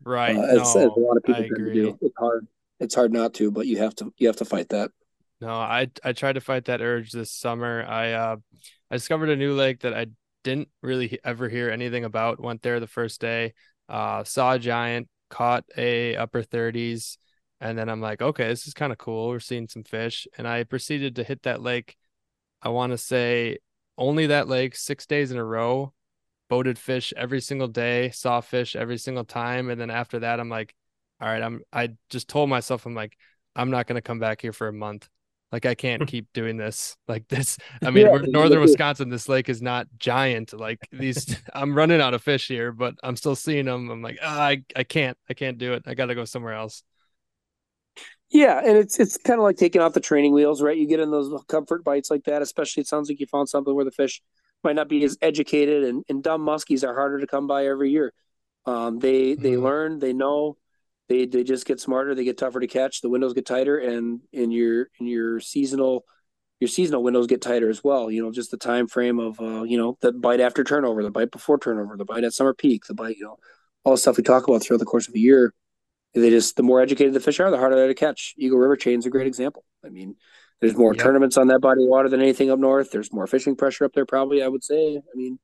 [SPEAKER 2] Right. Uh, as,
[SPEAKER 5] no, as a lot of people do. It's hard it's hard not to, but you have to you have to fight that.
[SPEAKER 2] No, I I tried to fight that urge this summer. I uh I discovered a new lake that I didn't really ever hear anything about. Went there the first day, uh saw a giant, caught a upper 30s, and then I'm like, okay, this is kind of cool. We're seeing some fish, and I proceeded to hit that lake. I want to say only that lake 6 days in a row. Boated fish every single day, saw fish every single time, and then after that I'm like all right, I'm I just told myself I'm like I'm not going to come back here for a month. Like I can't (laughs) keep doing this (laughs) like this. I mean, yeah, northern Wisconsin. This lake is not giant. Like these, (laughs) I'm running out of fish here, but I'm still seeing them. I'm like, oh, I I can't, I can't do it. I got to go somewhere else.
[SPEAKER 5] Yeah, and it's it's kind of like taking off the training wheels, right? You get in those comfort bites like that. Especially, it sounds like you found something where the fish might not be as educated, and, and dumb muskies are harder to come by every year. Um, they they mm-hmm. learn, they know, they they just get smarter, they get tougher to catch, the windows get tighter, and in your in your seasonal your seasonal windows get tighter as well. You know, just the time frame of uh, you know the bite after turnover, the bite before turnover, the bite at summer peak, the bite, you know, all the stuff we talk about throughout the course of a year. They just the more educated the fish are, the harder they're to catch. Eagle River chain is a great example. I mean, there's more yep. tournaments on that body of water than anything up north. There's more fishing pressure up there, probably. I would say. I mean,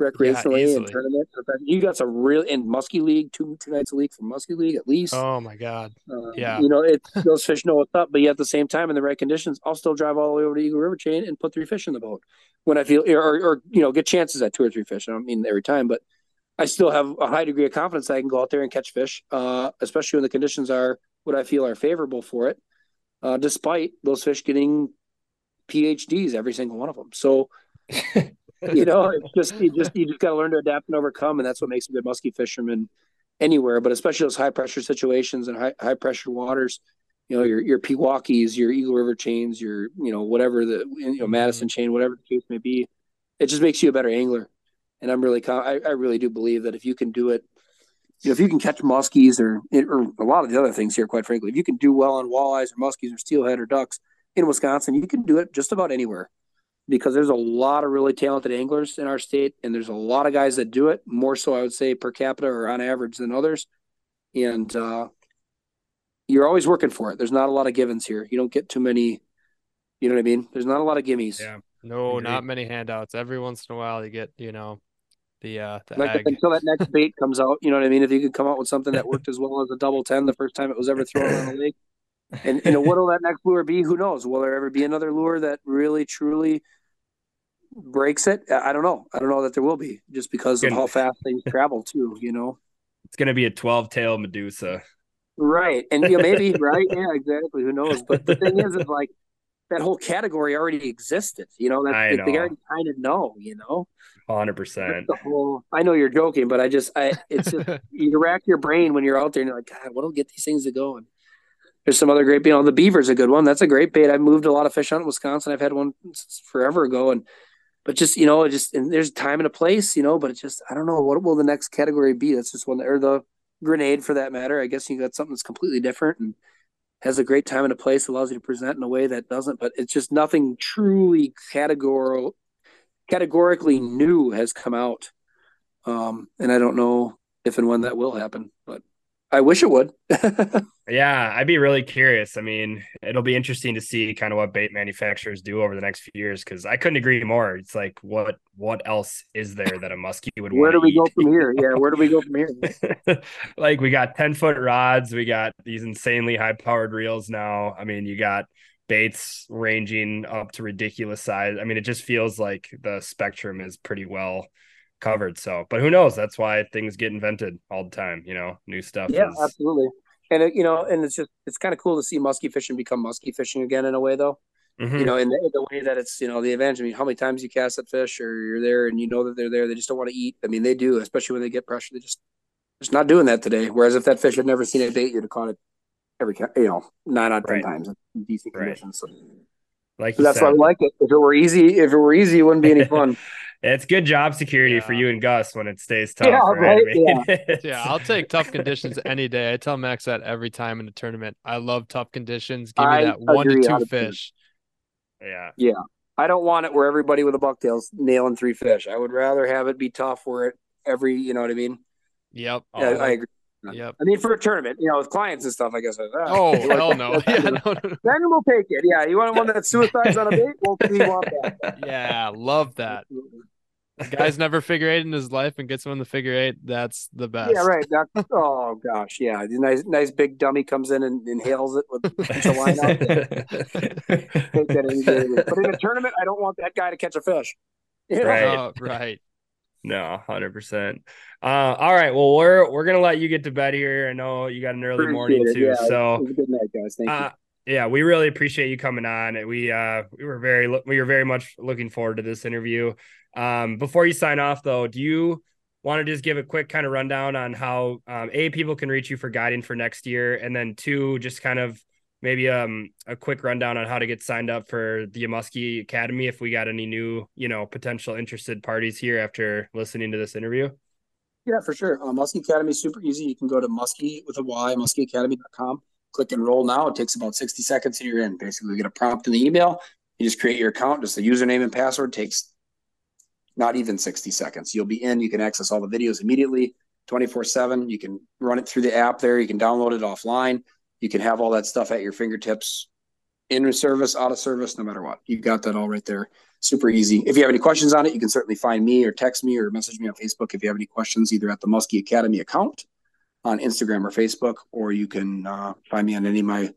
[SPEAKER 5] recreationally yeah, and tournament. You got some real in Muskie League, two two nights a week for Muskie League at least.
[SPEAKER 2] Oh my god! Uh,
[SPEAKER 5] yeah, you know it. Those fish know what's up, but yet at the same time, in the right conditions, I'll still drive all the way over to Eagle River Chain and put three fish in the boat when I feel, or, or you know, get chances at two or three fish. I don't mean every time, but I still have a high degree of confidence that I can go out there and catch fish, uh, especially when the conditions are what I feel are favorable for it. Uh, despite those fish getting PhDs, every single one of them. So (laughs) you know, it's just you just you just got to learn to adapt and overcome, and that's what makes a good muskie fisherman anywhere, but especially those high pressure situations and high high pressure waters. You know, your your Pewaukees, your Eagle River chains, your you know whatever the you know Madison mm-hmm. chain, whatever the case may be, it just makes you a better angler. And I'm really I, I really do believe that if you can do it, you know, if you can catch muskies or or a lot of the other things here, quite frankly, if you can do well on walleyes or muskies or steelhead or ducks in Wisconsin, you can do it just about anywhere because there's a lot of really talented anglers in our state, and there's a lot of guys that do it more so, I would say, per capita or on average than others. And uh, you're always working for it. There's not a lot of givens here. You don't get too many. You know what I mean? There's not a lot of gimmies.
[SPEAKER 2] Yeah. No, not many handouts. Every once in a while, you get you know the uh the
[SPEAKER 5] like
[SPEAKER 2] ag.
[SPEAKER 5] until that next (laughs) bait comes out. You know what I mean? If you could come out with something that worked as well as a double ten the first time it was ever thrown on the lake, and, and what'll that next lure be? Who knows? Will there ever be another lure that really truly breaks it? I don't know. I don't know that there will be just because of how fast things travel too, you know.
[SPEAKER 3] It's gonna be a twelve tail Medusa.
[SPEAKER 5] Right. And you know, maybe, right? Yeah, exactly. Who knows? But the thing is is like that whole category already existed. You know, that
[SPEAKER 3] I
[SPEAKER 5] they,
[SPEAKER 3] know.
[SPEAKER 5] they already kind of know. You know,
[SPEAKER 3] Hundred percent.
[SPEAKER 5] the whole. I know you're joking, but I just, I, it's just (laughs) you rack your brain when you're out there and you're like, God, what'll get these things to go? And there's some other great, you know, the beaver's a good one. That's a great bait. I've moved a lot of fish out in Wisconsin. I've had one since forever ago, and but just you know, it just and there's time and a place, you know. But it's just I don't know what will the next category be. That's just one or the grenade for that matter. I guess you got something that's completely different and has a great time and a place, allows you to present in a way that doesn't. But it's just nothing truly categorical, categorically new has come out. Um, and I don't know if and when that will happen, but I wish it would. (laughs)
[SPEAKER 3] Yeah, I'd be really curious. I mean, it'll be interesting to see kind of what bait manufacturers do over the next few years because I couldn't agree more. It's like what what else is there that a muskie would want?
[SPEAKER 5] where
[SPEAKER 3] do
[SPEAKER 5] we
[SPEAKER 3] eat?
[SPEAKER 5] go from here? Yeah, where do we go from here? (laughs)
[SPEAKER 3] like we got 10 foot rods, we got these insanely high powered reels now. I mean, you got baits ranging up to ridiculous size. I mean, it just feels like the spectrum is pretty well covered. So, but who knows? That's why things get invented all the time, you know, new stuff.
[SPEAKER 5] Yeah,
[SPEAKER 3] is,
[SPEAKER 5] absolutely. And it, you know, and it's just it's kind of cool to see muskie fishing become muskie fishing again in a way, though.
[SPEAKER 3] Mhm.
[SPEAKER 5] You know, in the, in the way that it's you know the advantage. I mean, how many times you cast that fish, or you're there and you know that they're there, they just don't want to eat. I mean, they do, especially when they get pressure. They just just not doing that today. Whereas if that fish had never seen a bait, you'd have caught it every you know nine out of ten
[SPEAKER 3] Right.
[SPEAKER 5] times in decent
[SPEAKER 3] Right.
[SPEAKER 5] conditions. So,
[SPEAKER 3] like
[SPEAKER 5] so that's why I like it. If it were easy, if it were easy, it wouldn't be any (laughs) fun.
[SPEAKER 3] It's good job security for you and Gus when it stays (laughs) tough.
[SPEAKER 5] Yeah,
[SPEAKER 3] right? I
[SPEAKER 5] right?
[SPEAKER 3] mean, it's- (laughs)
[SPEAKER 2] Yeah, I'll take tough conditions any day. I tell Max that every time in the tournament. I love tough conditions. Give me
[SPEAKER 5] I
[SPEAKER 2] that one to two
[SPEAKER 5] 100%.
[SPEAKER 2] fish.
[SPEAKER 3] Yeah. Yeah.
[SPEAKER 5] I don't want it where everybody with a bucktail's nailing three fish. I would rather have it be tough where it every you know what I mean.
[SPEAKER 2] Yep.
[SPEAKER 5] Yeah, I agree.
[SPEAKER 2] Yep.
[SPEAKER 5] I mean, for a tournament, you know, with clients and stuff, I guess. ah,
[SPEAKER 2] Oh
[SPEAKER 5] you like
[SPEAKER 2] hell no! (laughs) Yeah, no, no, no.
[SPEAKER 5] Then we'll take it. Yeah, you want one that suicides on a bait? Well, we want that.
[SPEAKER 2] Yeah, love that.
[SPEAKER 5] Absolutely.
[SPEAKER 2] Guy's (laughs) never figure eight in his life and gets one the figure eight. That's the best.
[SPEAKER 5] Yeah, right. That's, oh gosh, yeah. The nice, nice big dummy comes in and inhales it with a bunch of line out. Take that any day of the week. But in a tournament, I don't want that guy to catch a fish. You?
[SPEAKER 3] Right.
[SPEAKER 2] Oh, right.
[SPEAKER 3] No, hundred percent. Uh, all right. Well, we're we're gonna let you get to bed here. I know you got an early
[SPEAKER 5] Appreciate
[SPEAKER 3] morning
[SPEAKER 5] it.
[SPEAKER 3] too.
[SPEAKER 5] Yeah,
[SPEAKER 3] so,
[SPEAKER 5] it was a good night, guys. Thank
[SPEAKER 3] uh, yeah, we really appreciate you coming on. We uh we were very we were very much looking forward to this interview. Um, before you sign off though, do you want to just give a quick kind of rundown on how um, a people can reach you for guiding for next year, and then two, just kind of maybe um a quick rundown on how to get signed up for the Muskie Academy if we got any new you know potential interested parties here after listening to this interview.
[SPEAKER 5] Yeah, for sure. Uh, Muskie Academy is super easy. You can go to muskie with a Y, muskieacademy.com. Click enroll now. It takes about 60 seconds and you're in. Basically, you get a prompt in the email. You just create your account, just the username and password takes not even 60 seconds. You'll be in. You can access all the videos immediately, 24 7. You can run it through the app there. You can download it offline. You can have all that stuff at your fingertips in service, out of service, no matter what. You got that all right there. Super easy. If you have any questions on it, you can certainly find me or text me or message me on Facebook if you have any questions, either at the Muskie Academy account on Instagram or Facebook, or you can uh, find me on any of my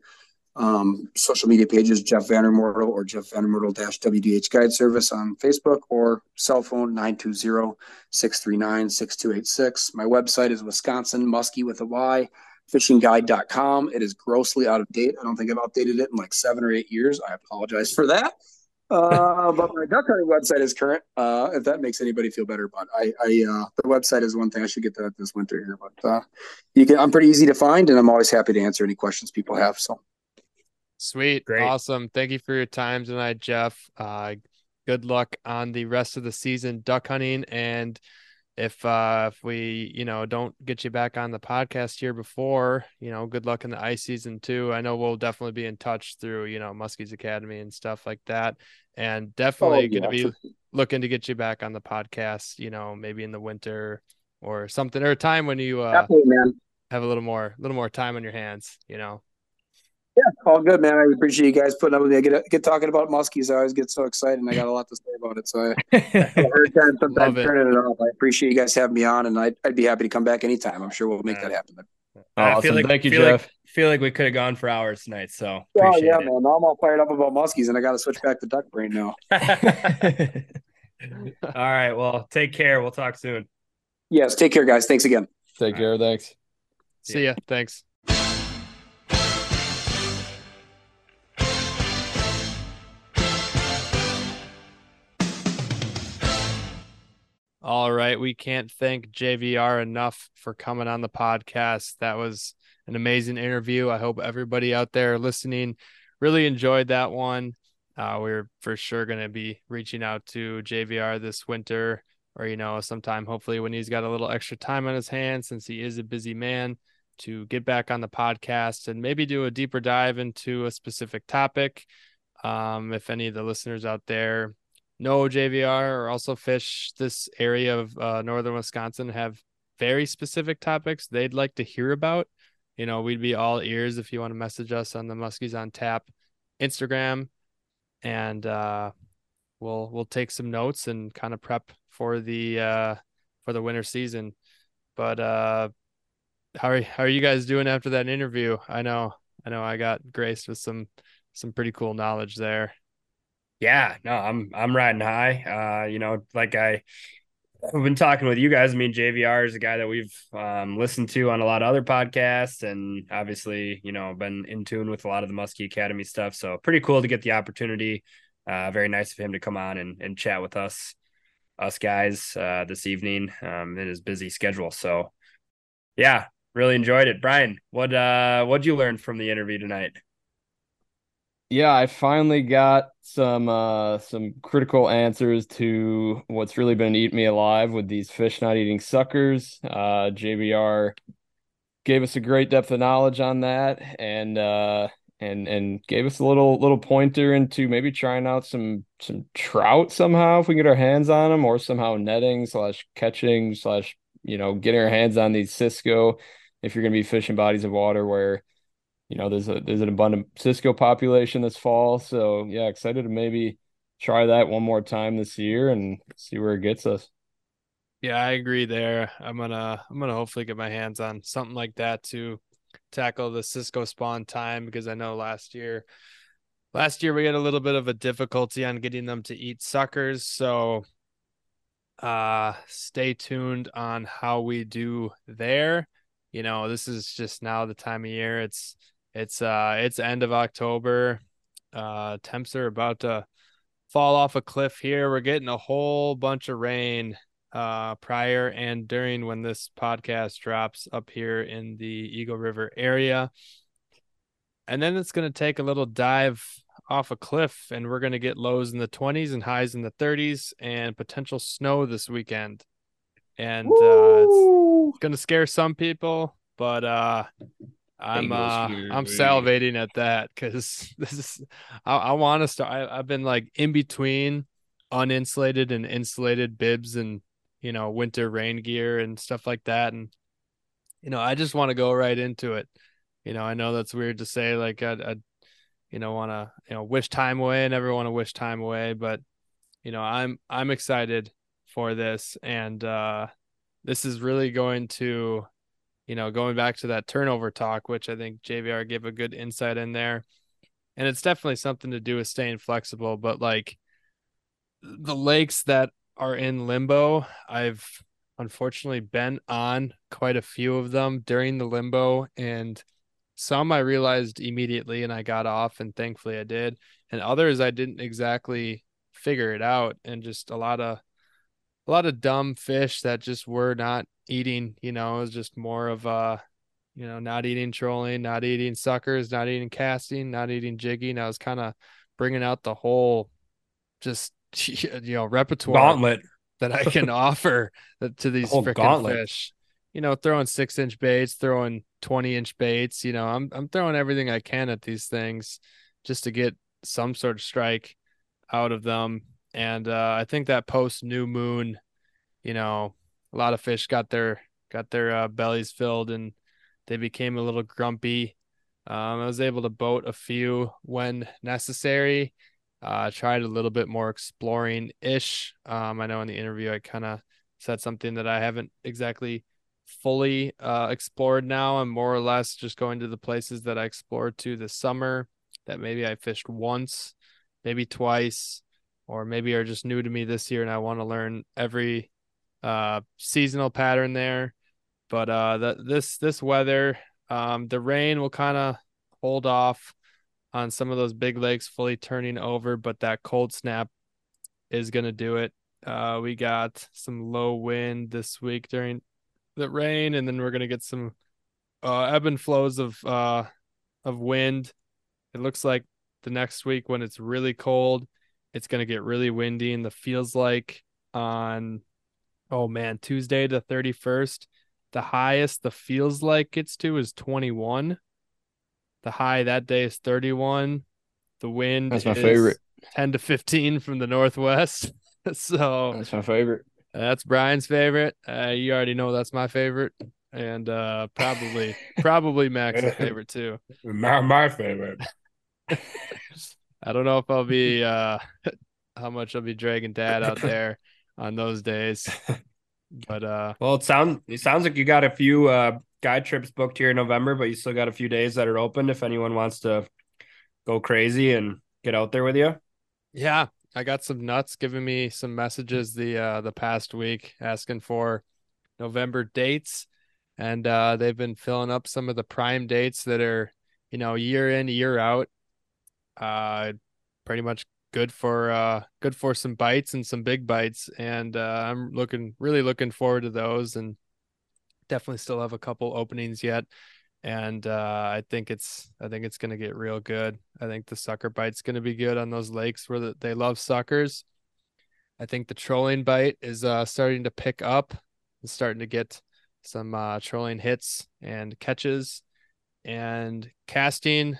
[SPEAKER 5] um, social media pages, Jeff Van Remortel or Jeff Van Remortel dash WDH Guide Service on Facebook or cell phone 920-639-6286. My website is Wisconsin Muskie with a Y fishingguide.com. It is grossly out of date. I don't think I've updated it in like seven or eight years. I apologize for that. Uh, but my duck hunting website is current. Uh, if that makes anybody feel better, but I, I, uh, the website is one thing I should get that this winter here, but, uh, you can, I'm pretty easy to find and I'm always happy to answer any questions people have. So
[SPEAKER 2] Sweet.
[SPEAKER 3] Great.
[SPEAKER 2] Awesome. Thank you for your time tonight, Jeff. Uh, good luck on the rest of the season duck hunting. And if uh if we, you know, don't get you back on the podcast here before, you know, good luck in the ice season too. I know we'll definitely be in touch through, you know, Muskie's Academy and stuff like that. And definitely
[SPEAKER 5] Oh,
[SPEAKER 2] gonna
[SPEAKER 5] yeah,
[SPEAKER 2] be looking to get you back on the podcast, you know, maybe in the winter or something or a time when you uh
[SPEAKER 5] absolutely, man.
[SPEAKER 2] have a little more a little more time on your hands, you know.
[SPEAKER 5] Yeah, all good, man. I appreciate you guys putting up with me. I get, get talking about muskies. I always get so excited and I got a lot to say about it. So I, (laughs) I heard time sometimes
[SPEAKER 2] it.
[SPEAKER 5] turning it off. I appreciate you guys having me on and I'd, I'd be happy to come back anytime. I'm sure we'll make
[SPEAKER 3] Yeah.
[SPEAKER 5] that happen.
[SPEAKER 3] I feel like,
[SPEAKER 4] Thank you,
[SPEAKER 3] feel
[SPEAKER 4] Jeff.
[SPEAKER 3] Like, feel like we could have gone for hours tonight. So
[SPEAKER 5] Oh
[SPEAKER 3] appreciate
[SPEAKER 5] yeah,
[SPEAKER 3] it.
[SPEAKER 5] man. Now I'm all fired up about muskies and I got to switch back to duck brain now. (laughs) (laughs)
[SPEAKER 3] All right. Well, take care. We'll talk soon.
[SPEAKER 5] Yes. Take care, guys. Thanks again.
[SPEAKER 4] Take care. Thanks.
[SPEAKER 2] See ya. Thanks. All right. We can't thank JVR enough for coming on the podcast. That was an amazing interview. I hope everybody out there listening really enjoyed that one. Uh, we're for sure going to be reaching out to JVR this winter or, you know, sometime hopefully when he's got a little extra time on his hands since he is a busy man to get back on the podcast and maybe do a deeper dive into a specific topic. Um, if any of the listeners out there know JVR or also fish this area of uh, northern Wisconsin have very specific topics they'd like to hear about, you know, we'd be all ears if you want to message us on the Muskies on Tap Instagram, and uh, we'll we'll take some notes and kind of prep for the uh, for the winter season. But uh, how are how are you guys doing after that interview? I know I know I got graced with some some pretty cool knowledge there.
[SPEAKER 3] Yeah, no, I'm I'm riding high. Uh, you know, like I I've been talking with you guys. I mean, JVR is a guy that we've um, listened to on a lot of other podcasts, and obviously, you know, been in tune with a lot of the Muskie Academy stuff. So pretty cool to get the opportunity. Uh, very nice of him to come on and, and chat with us, us guys, uh, this evening um, in his busy schedule. So, yeah, really enjoyed it. Brian, what uh, what'd you learn from the interview tonight?
[SPEAKER 4] Yeah, I finally got some uh some critical answers to what's really been eating me alive with these fish not eating suckers. Uh JVR gave us a great depth of knowledge on that and uh and and gave us a little little pointer into maybe trying out some some trout somehow if we can get our hands on them or somehow netting slash catching slash you know getting our hands on these Cisco if you're gonna be fishing bodies of water where you know, there's a there's an abundant Cisco population this fall. So yeah, excited to maybe try that one more time this year and see where it gets us.
[SPEAKER 2] Yeah, I agree there. I'm gonna I'm gonna hopefully get my hands on something like that to tackle the Cisco spawn time because I know last year last year we had a little bit of a difficulty on getting them to eat suckers. So uh stay tuned on how we do there. You know, this is just now the time of year. It's it's uh it's end of October. Uh temps are about to fall off a cliff here. We're getting a whole bunch of rain uh prior and during when this podcast drops up here in the Eagle River area. And then it's going to take a little dive off a cliff and we're going to get lows in the 20s and highs in the 30s and potential snow this weekend. And uh it's going to scare some people, but uh I'm uh I'm salivating at that because (laughs) this is I, I want to start. I, I've been like in between uninsulated and insulated bibs and you know winter rain gear and stuff like that, and you know I just want to go right into it. You know I know that's weird to say. Like I, I you know want to you know wish time away. I never want to wish time away, but you know I'm I'm excited for this, and uh this is really going to you know, going back to that turnover talk, which I think JVR gave a good insight in there. And it's definitely something to do with staying flexible, but like the lakes that are in limbo, I've unfortunately been on quite a few of them during the limbo and some I realized immediately and I got off and thankfully I did and others I didn't exactly figure it out and just a lot of a lot of dumb fish that just were not eating, you know, it was just more of uh you know, not eating trolling, not eating suckers, not eating casting, not eating jigging. I was kind of bringing out the whole just (laughs) you know repertoire
[SPEAKER 3] gauntlet
[SPEAKER 2] that I can (laughs) offer to these the freaking fish. You know, throwing six inch baits, throwing twenty inch baits. You know, I'm I'm throwing everything I can at these things just to get some sort of strike out of them. And uh, I think that post new moon, you know, a lot of fish got their got their uh, bellies filled and they became a little grumpy. Um, I was able to boat a few when necessary. Uh, tried a little bit more exploring ish. Um, I know in the interview I kind of said something that I haven't exactly fully uh, explored now. I'm more or less just going to the places that I explored to this summer that maybe I fished once, maybe twice, or maybe are just new to me this year and I want to learn every uh, seasonal pattern there. But uh, the, this this weather, um, the rain will kind of hold off on some of those big lakes fully turning over, but that cold snap is going to do it. Uh, we got some low wind this week during the rain, and then we're gonna get some uh, ebb and flows of uh, of wind. It looks like the next week when it's really cold, it's gonna get really windy, and the feels like on oh man Tuesday the thirty first, the highest the feels like gets to is twenty one. The high that day is thirty one. The wind
[SPEAKER 4] That's my
[SPEAKER 2] is
[SPEAKER 4] favorite.
[SPEAKER 2] 10 to 15 from the northwest. (laughs) so
[SPEAKER 4] That's my favorite.
[SPEAKER 2] that's Brian's favorite. Uh, you already know that's my favorite, and uh, probably probably Max's (laughs) favorite too.
[SPEAKER 3] Not my favorite. (laughs)
[SPEAKER 2] I don't know if I'll be uh, (laughs) how much I'll be dragging Dad out (laughs) there on those days, but uh,
[SPEAKER 3] Well, it sounds it sounds like you got a few uh guide trips booked here in November, but you still got a few days that are open if anyone wants to go crazy and get out there with you.
[SPEAKER 2] yeah, I got some nuts giving me some messages the uh, the past week asking for November dates, and uh, they've been filling up some of the prime dates that are you know year in year out. Uh, pretty much good for uh good for some bites and some big bites, and uh, I'm looking really looking forward to those, and definitely still have a couple openings yet. And uh, I think it's I think it's gonna get real good. I think the sucker bite's gonna be good on those lakes where the, they love suckers. I think the trolling bite is uh, starting to pick up and starting to get some uh, trolling hits and catches. And casting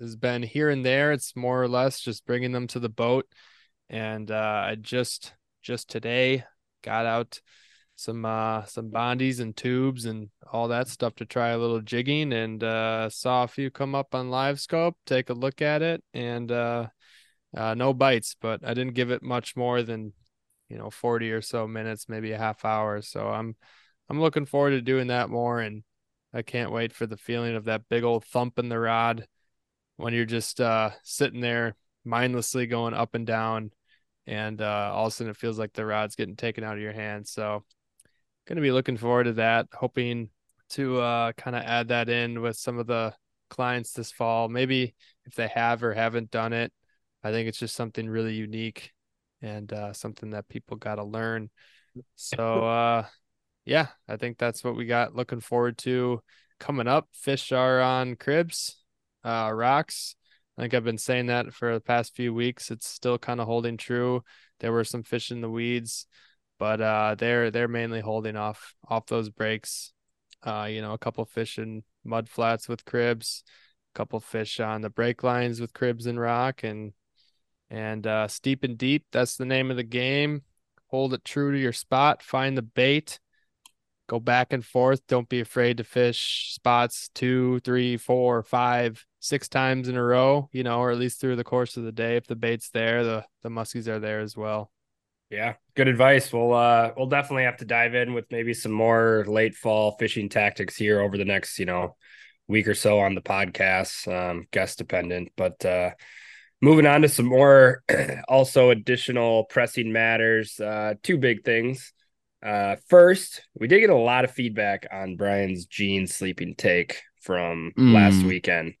[SPEAKER 2] has been here and there. It's more or less just bringing them to the boat. And uh, I just just today got out some uh some bondies and tubes and all that stuff to try a little jigging and uh saw a few come up on LiveScope take a look at it and uh uh no bites but i didn't give it much more than you know 40 or so minutes maybe a half hour so i'm i'm looking forward to doing that more and i can't wait for the feeling of that big old thump in the rod when you're just uh sitting there mindlessly going up and down and uh all of a sudden it feels like the rod's getting taken out of your hand so gonna be looking forward to that hoping to uh kind of add that in with some of the clients this fall. Maybe if they have or haven't done it i think it's just something really unique and uh something that people got to learn. So uh yeah i think that's what we got looking forward to coming up. Fish are on cribs uh rocks. I think i've been saying that for the past few weeks. It's still kind of holding true. There were some fish in the weeds but uh they're they're mainly holding off off those breaks. Uh you know a couple fish in mud flats with cribs a couple fish on the break lines with cribs and rock and and uh steep and deep that's the name of the game. Hold it true to your spot find the bait go back and forth. Don't be afraid to fish spots two three four five six times in a row you know or at least through the course of the day if the bait's there the the muskies are there as well
[SPEAKER 3] Yeah, good advice. We'll uh we'll definitely have to dive in with maybe some more late fall fishing tactics here over the next, you know, week or so on the podcast, um, guest dependent. But uh moving on to some more (clears throat) also additional pressing matters. Uh two big things. Uh first, we did get a lot of feedback on Brian's Gene sleeping take from
[SPEAKER 4] Mm.
[SPEAKER 3] last weekend.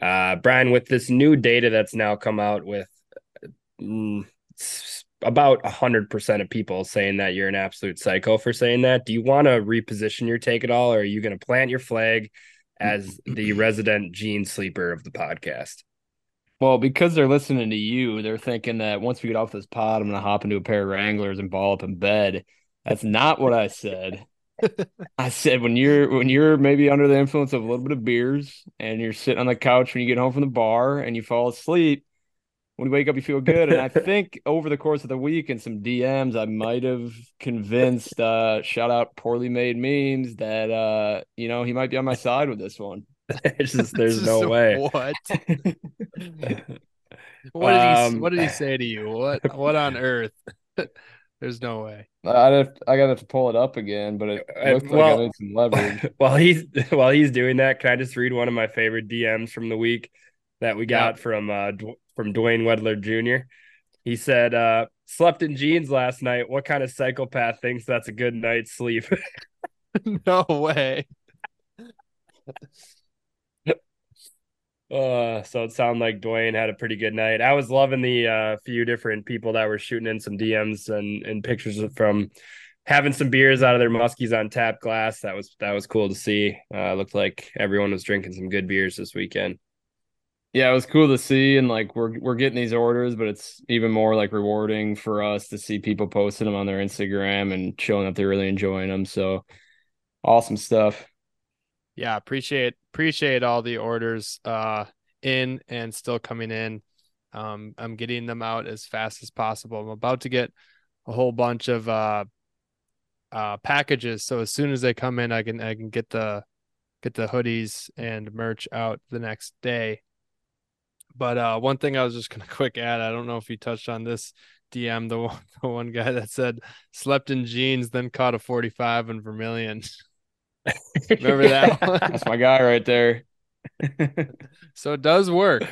[SPEAKER 3] Uh Brian, with this new data that's now come out with mm, about 100% of people saying that you're an absolute psycho for saying that. Do you want to reposition your take at all, or are you going to plant your flag as the (clears throat) resident gene sleeper of the podcast?
[SPEAKER 4] Well, because they're listening to you, they're thinking that once we get off this pod, I'm going to hop into a pair of Wranglers and ball up in bed. That's not what I said. I said when you're when you're maybe under the influence of a little bit of beers and you're sitting on the couch when you get home from the bar and you fall asleep, when you wake up you feel good. And I (laughs) think over the course of the week and some DMs, I might have convinced uh shout out poorly made memes that uh you know he might be on my side with this one. (laughs)
[SPEAKER 3] It's just, there's
[SPEAKER 2] Just
[SPEAKER 3] no way.
[SPEAKER 2] what (laughs) what did he
[SPEAKER 3] Um,
[SPEAKER 2] what did he say to you what what on earth there's no way
[SPEAKER 4] I'd have, I gotta have to pull it up again, but it
[SPEAKER 3] Uh,
[SPEAKER 4] looks like
[SPEAKER 3] well-
[SPEAKER 4] I made some leverage. (laughs)
[SPEAKER 3] while he's while he's doing that, can I just read one of my favorite DMs from the week that we
[SPEAKER 2] Yeah.
[SPEAKER 3] got from uh Dw- from Dwayne Wedler Jr. He said, uh, slept in jeans last night. What kind of psychopath thinks that's a good night's sleep? (laughs) (laughs)
[SPEAKER 2] no way
[SPEAKER 3] Uh, so it sounded like Dwayne had a pretty good night. I was loving the uh, few different people that were shooting in some DMs and, and pictures from having some beers out of their muskies on tap glass. That was that was cool to see. Uh, looked like everyone was drinking some good beers this weekend.
[SPEAKER 4] Yeah, it was cool to see, and like we're we're getting these orders, but it's even more like rewarding for us to see people posting them on their Instagram and showing that they're really enjoying them. So awesome stuff.
[SPEAKER 2] Yeah, appreciate appreciate all the orders uh in and still coming in. Um, I'm getting them out as fast as possible. I'm about to get a whole bunch of uh uh packages, so as soon as they come in, I can I can get the get the hoodies and merch out the next day. But uh, one thing I was just gonna (laughs) quick add, I don't know if you touched on this DM, the one, (laughs) the one guy that said slept in jeans, then caught a 45 in Vermilion. (laughs) Remember that? (laughs)
[SPEAKER 4] That's my guy right there. (laughs)
[SPEAKER 2] so it does work.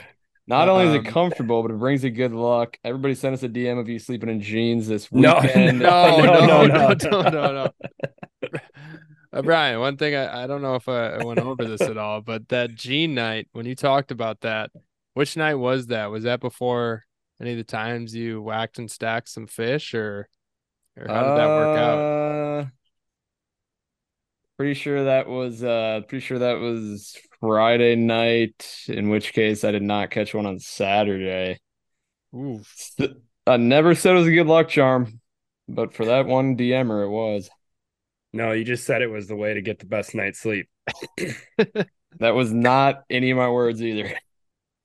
[SPEAKER 4] Not only is
[SPEAKER 2] Um,
[SPEAKER 4] it comfortable, but it brings you good luck. Everybody send us a DM of you sleeping in jeans this (laughs) weekend.
[SPEAKER 2] No,
[SPEAKER 3] No,
[SPEAKER 2] no,
[SPEAKER 3] no,
[SPEAKER 2] no. Uh, Brian, one thing I, I don't know if I, I went over this at all, but that jean night, when you talked about that, which night was that? Was that before any of the times you whacked and stacked some fish or, or how did that work out?
[SPEAKER 4] Pretty sure that was uh pretty sure that was Friday night, in which case I did not catch one on Saturday.
[SPEAKER 2] Ooh,
[SPEAKER 4] I never said it was a good luck charm, but for that one DMer it was.
[SPEAKER 3] No, you just said it was the way to get the best night's sleep. (laughs)
[SPEAKER 4] That was not any of my words either. (laughs)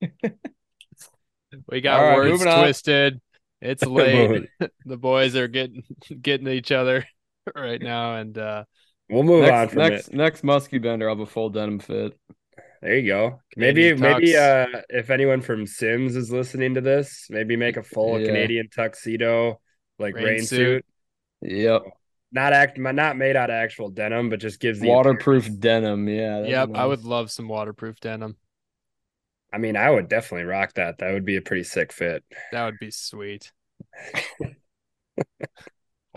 [SPEAKER 2] we got
[SPEAKER 4] All right,
[SPEAKER 2] words
[SPEAKER 4] moving on.
[SPEAKER 2] twisted. It's (laughs) late. the boys are getting getting each other right now, and uh,
[SPEAKER 3] We'll move on
[SPEAKER 4] next
[SPEAKER 3] from
[SPEAKER 4] next
[SPEAKER 3] it.
[SPEAKER 4] next musky bender, I'll have a full denim fit.
[SPEAKER 3] There you go.
[SPEAKER 2] Canadian
[SPEAKER 3] Maybe maybe
[SPEAKER 2] tux.
[SPEAKER 3] uh if anyone from Simms is listening to this, maybe make a full
[SPEAKER 4] Yeah.
[SPEAKER 3] Canadian tuxedo like
[SPEAKER 2] Rain
[SPEAKER 3] rain,
[SPEAKER 2] suit.
[SPEAKER 3] suit.
[SPEAKER 4] Yep.
[SPEAKER 3] Not act not made out of actual denim, but just gives the
[SPEAKER 4] Waterproof denim. Yeah. that'd be
[SPEAKER 2] yep, I would love some waterproof denim.
[SPEAKER 3] I mean, I would definitely rock that. That would be a pretty sick fit.
[SPEAKER 2] That would be sweet. (laughs)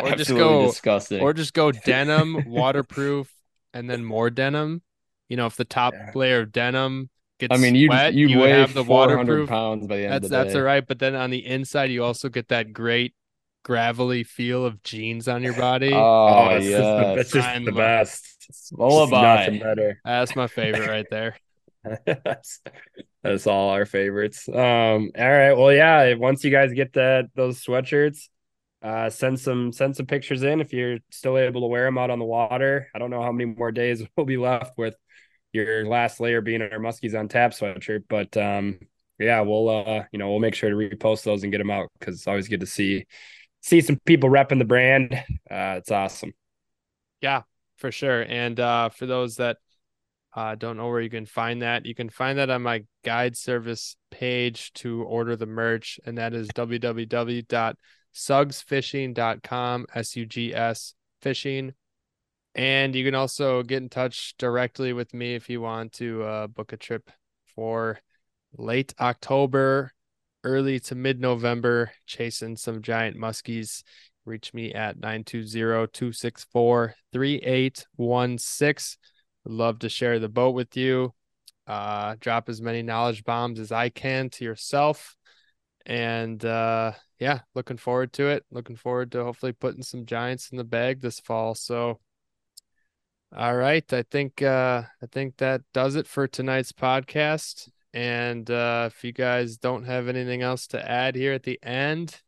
[SPEAKER 2] Or just go-
[SPEAKER 4] disgusting.
[SPEAKER 2] or just go (laughs) denim, waterproof, and then more denim. You know, if the top
[SPEAKER 3] Yeah.
[SPEAKER 2] layer of denim gets
[SPEAKER 4] I mean, you
[SPEAKER 2] wet,
[SPEAKER 4] you,
[SPEAKER 2] you
[SPEAKER 4] weigh
[SPEAKER 2] have the
[SPEAKER 4] 400
[SPEAKER 2] waterproof.
[SPEAKER 4] pounds by the end
[SPEAKER 2] That's
[SPEAKER 4] of the
[SPEAKER 2] that's
[SPEAKER 4] day.
[SPEAKER 2] all right. But then on the inside, you also get that great gravelly feel of jeans on your body.
[SPEAKER 4] Oh, (laughs)
[SPEAKER 3] it's just the,
[SPEAKER 4] yes.
[SPEAKER 3] that's just
[SPEAKER 2] Brian
[SPEAKER 3] the best. Just
[SPEAKER 4] Lullaby.
[SPEAKER 3] nothing better.
[SPEAKER 2] That's my favorite right there.
[SPEAKER 3] that's, (laughs) that's all our favorites. Um, all right. Well, yeah. Once you guys get that those sweatshirts, uh, send some send some pictures in if you're still able to wear them out on the water. I don't know how many more days (laughs) we'll be left with your last layer being our Muskies on Tap sweatshirt, but um, yeah, we'll uh, you know, we'll make sure to repost those and get them out because it's always good to see see some people repping the brand. Uh, it's awesome.
[SPEAKER 2] Yeah, for sure. And uh, for those that uh, don't know where you can find that, you can find that on my guide service page to order the merch, and that is www.sugsfishing.com, S U G S fishing. And you can also get in touch directly with me if you want to uh, book a trip for late October, early to mid November, chasing some giant muskies. Reach me at 920-264-3816 love to share the boat with you. Uh drop as many knowledge bombs as i can to yourself and uh yeah looking forward to it. Looking forward to hopefully putting some giants in the bag this fall. So all right. I think uh i think that does it for tonight's podcast. And uh if you guys don't have anything else to add here at the end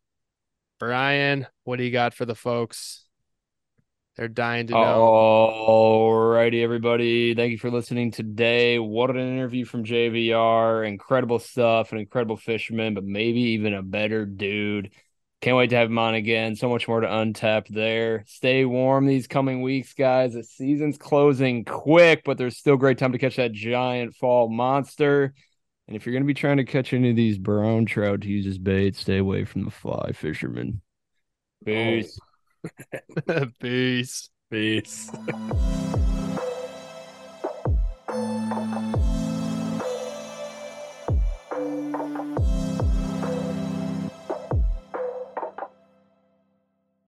[SPEAKER 2] Brian, what do you got for the folks? They're dying to know.
[SPEAKER 4] All righty, everybody. Thank you for listening today. What an interview from JVR. Incredible stuff, an incredible fisherman, but maybe even a better dude. Can't wait to have him on again. So much more to untap there. Stay warm these coming weeks, guys. The season's closing quick, but there's still great time to catch that giant fall monster. And if you're going to be trying to catch any of these brown trout to use as bait, stay away from the fly fisherman. Peace. (laughs)
[SPEAKER 2] Peace.
[SPEAKER 3] Peace. (laughs)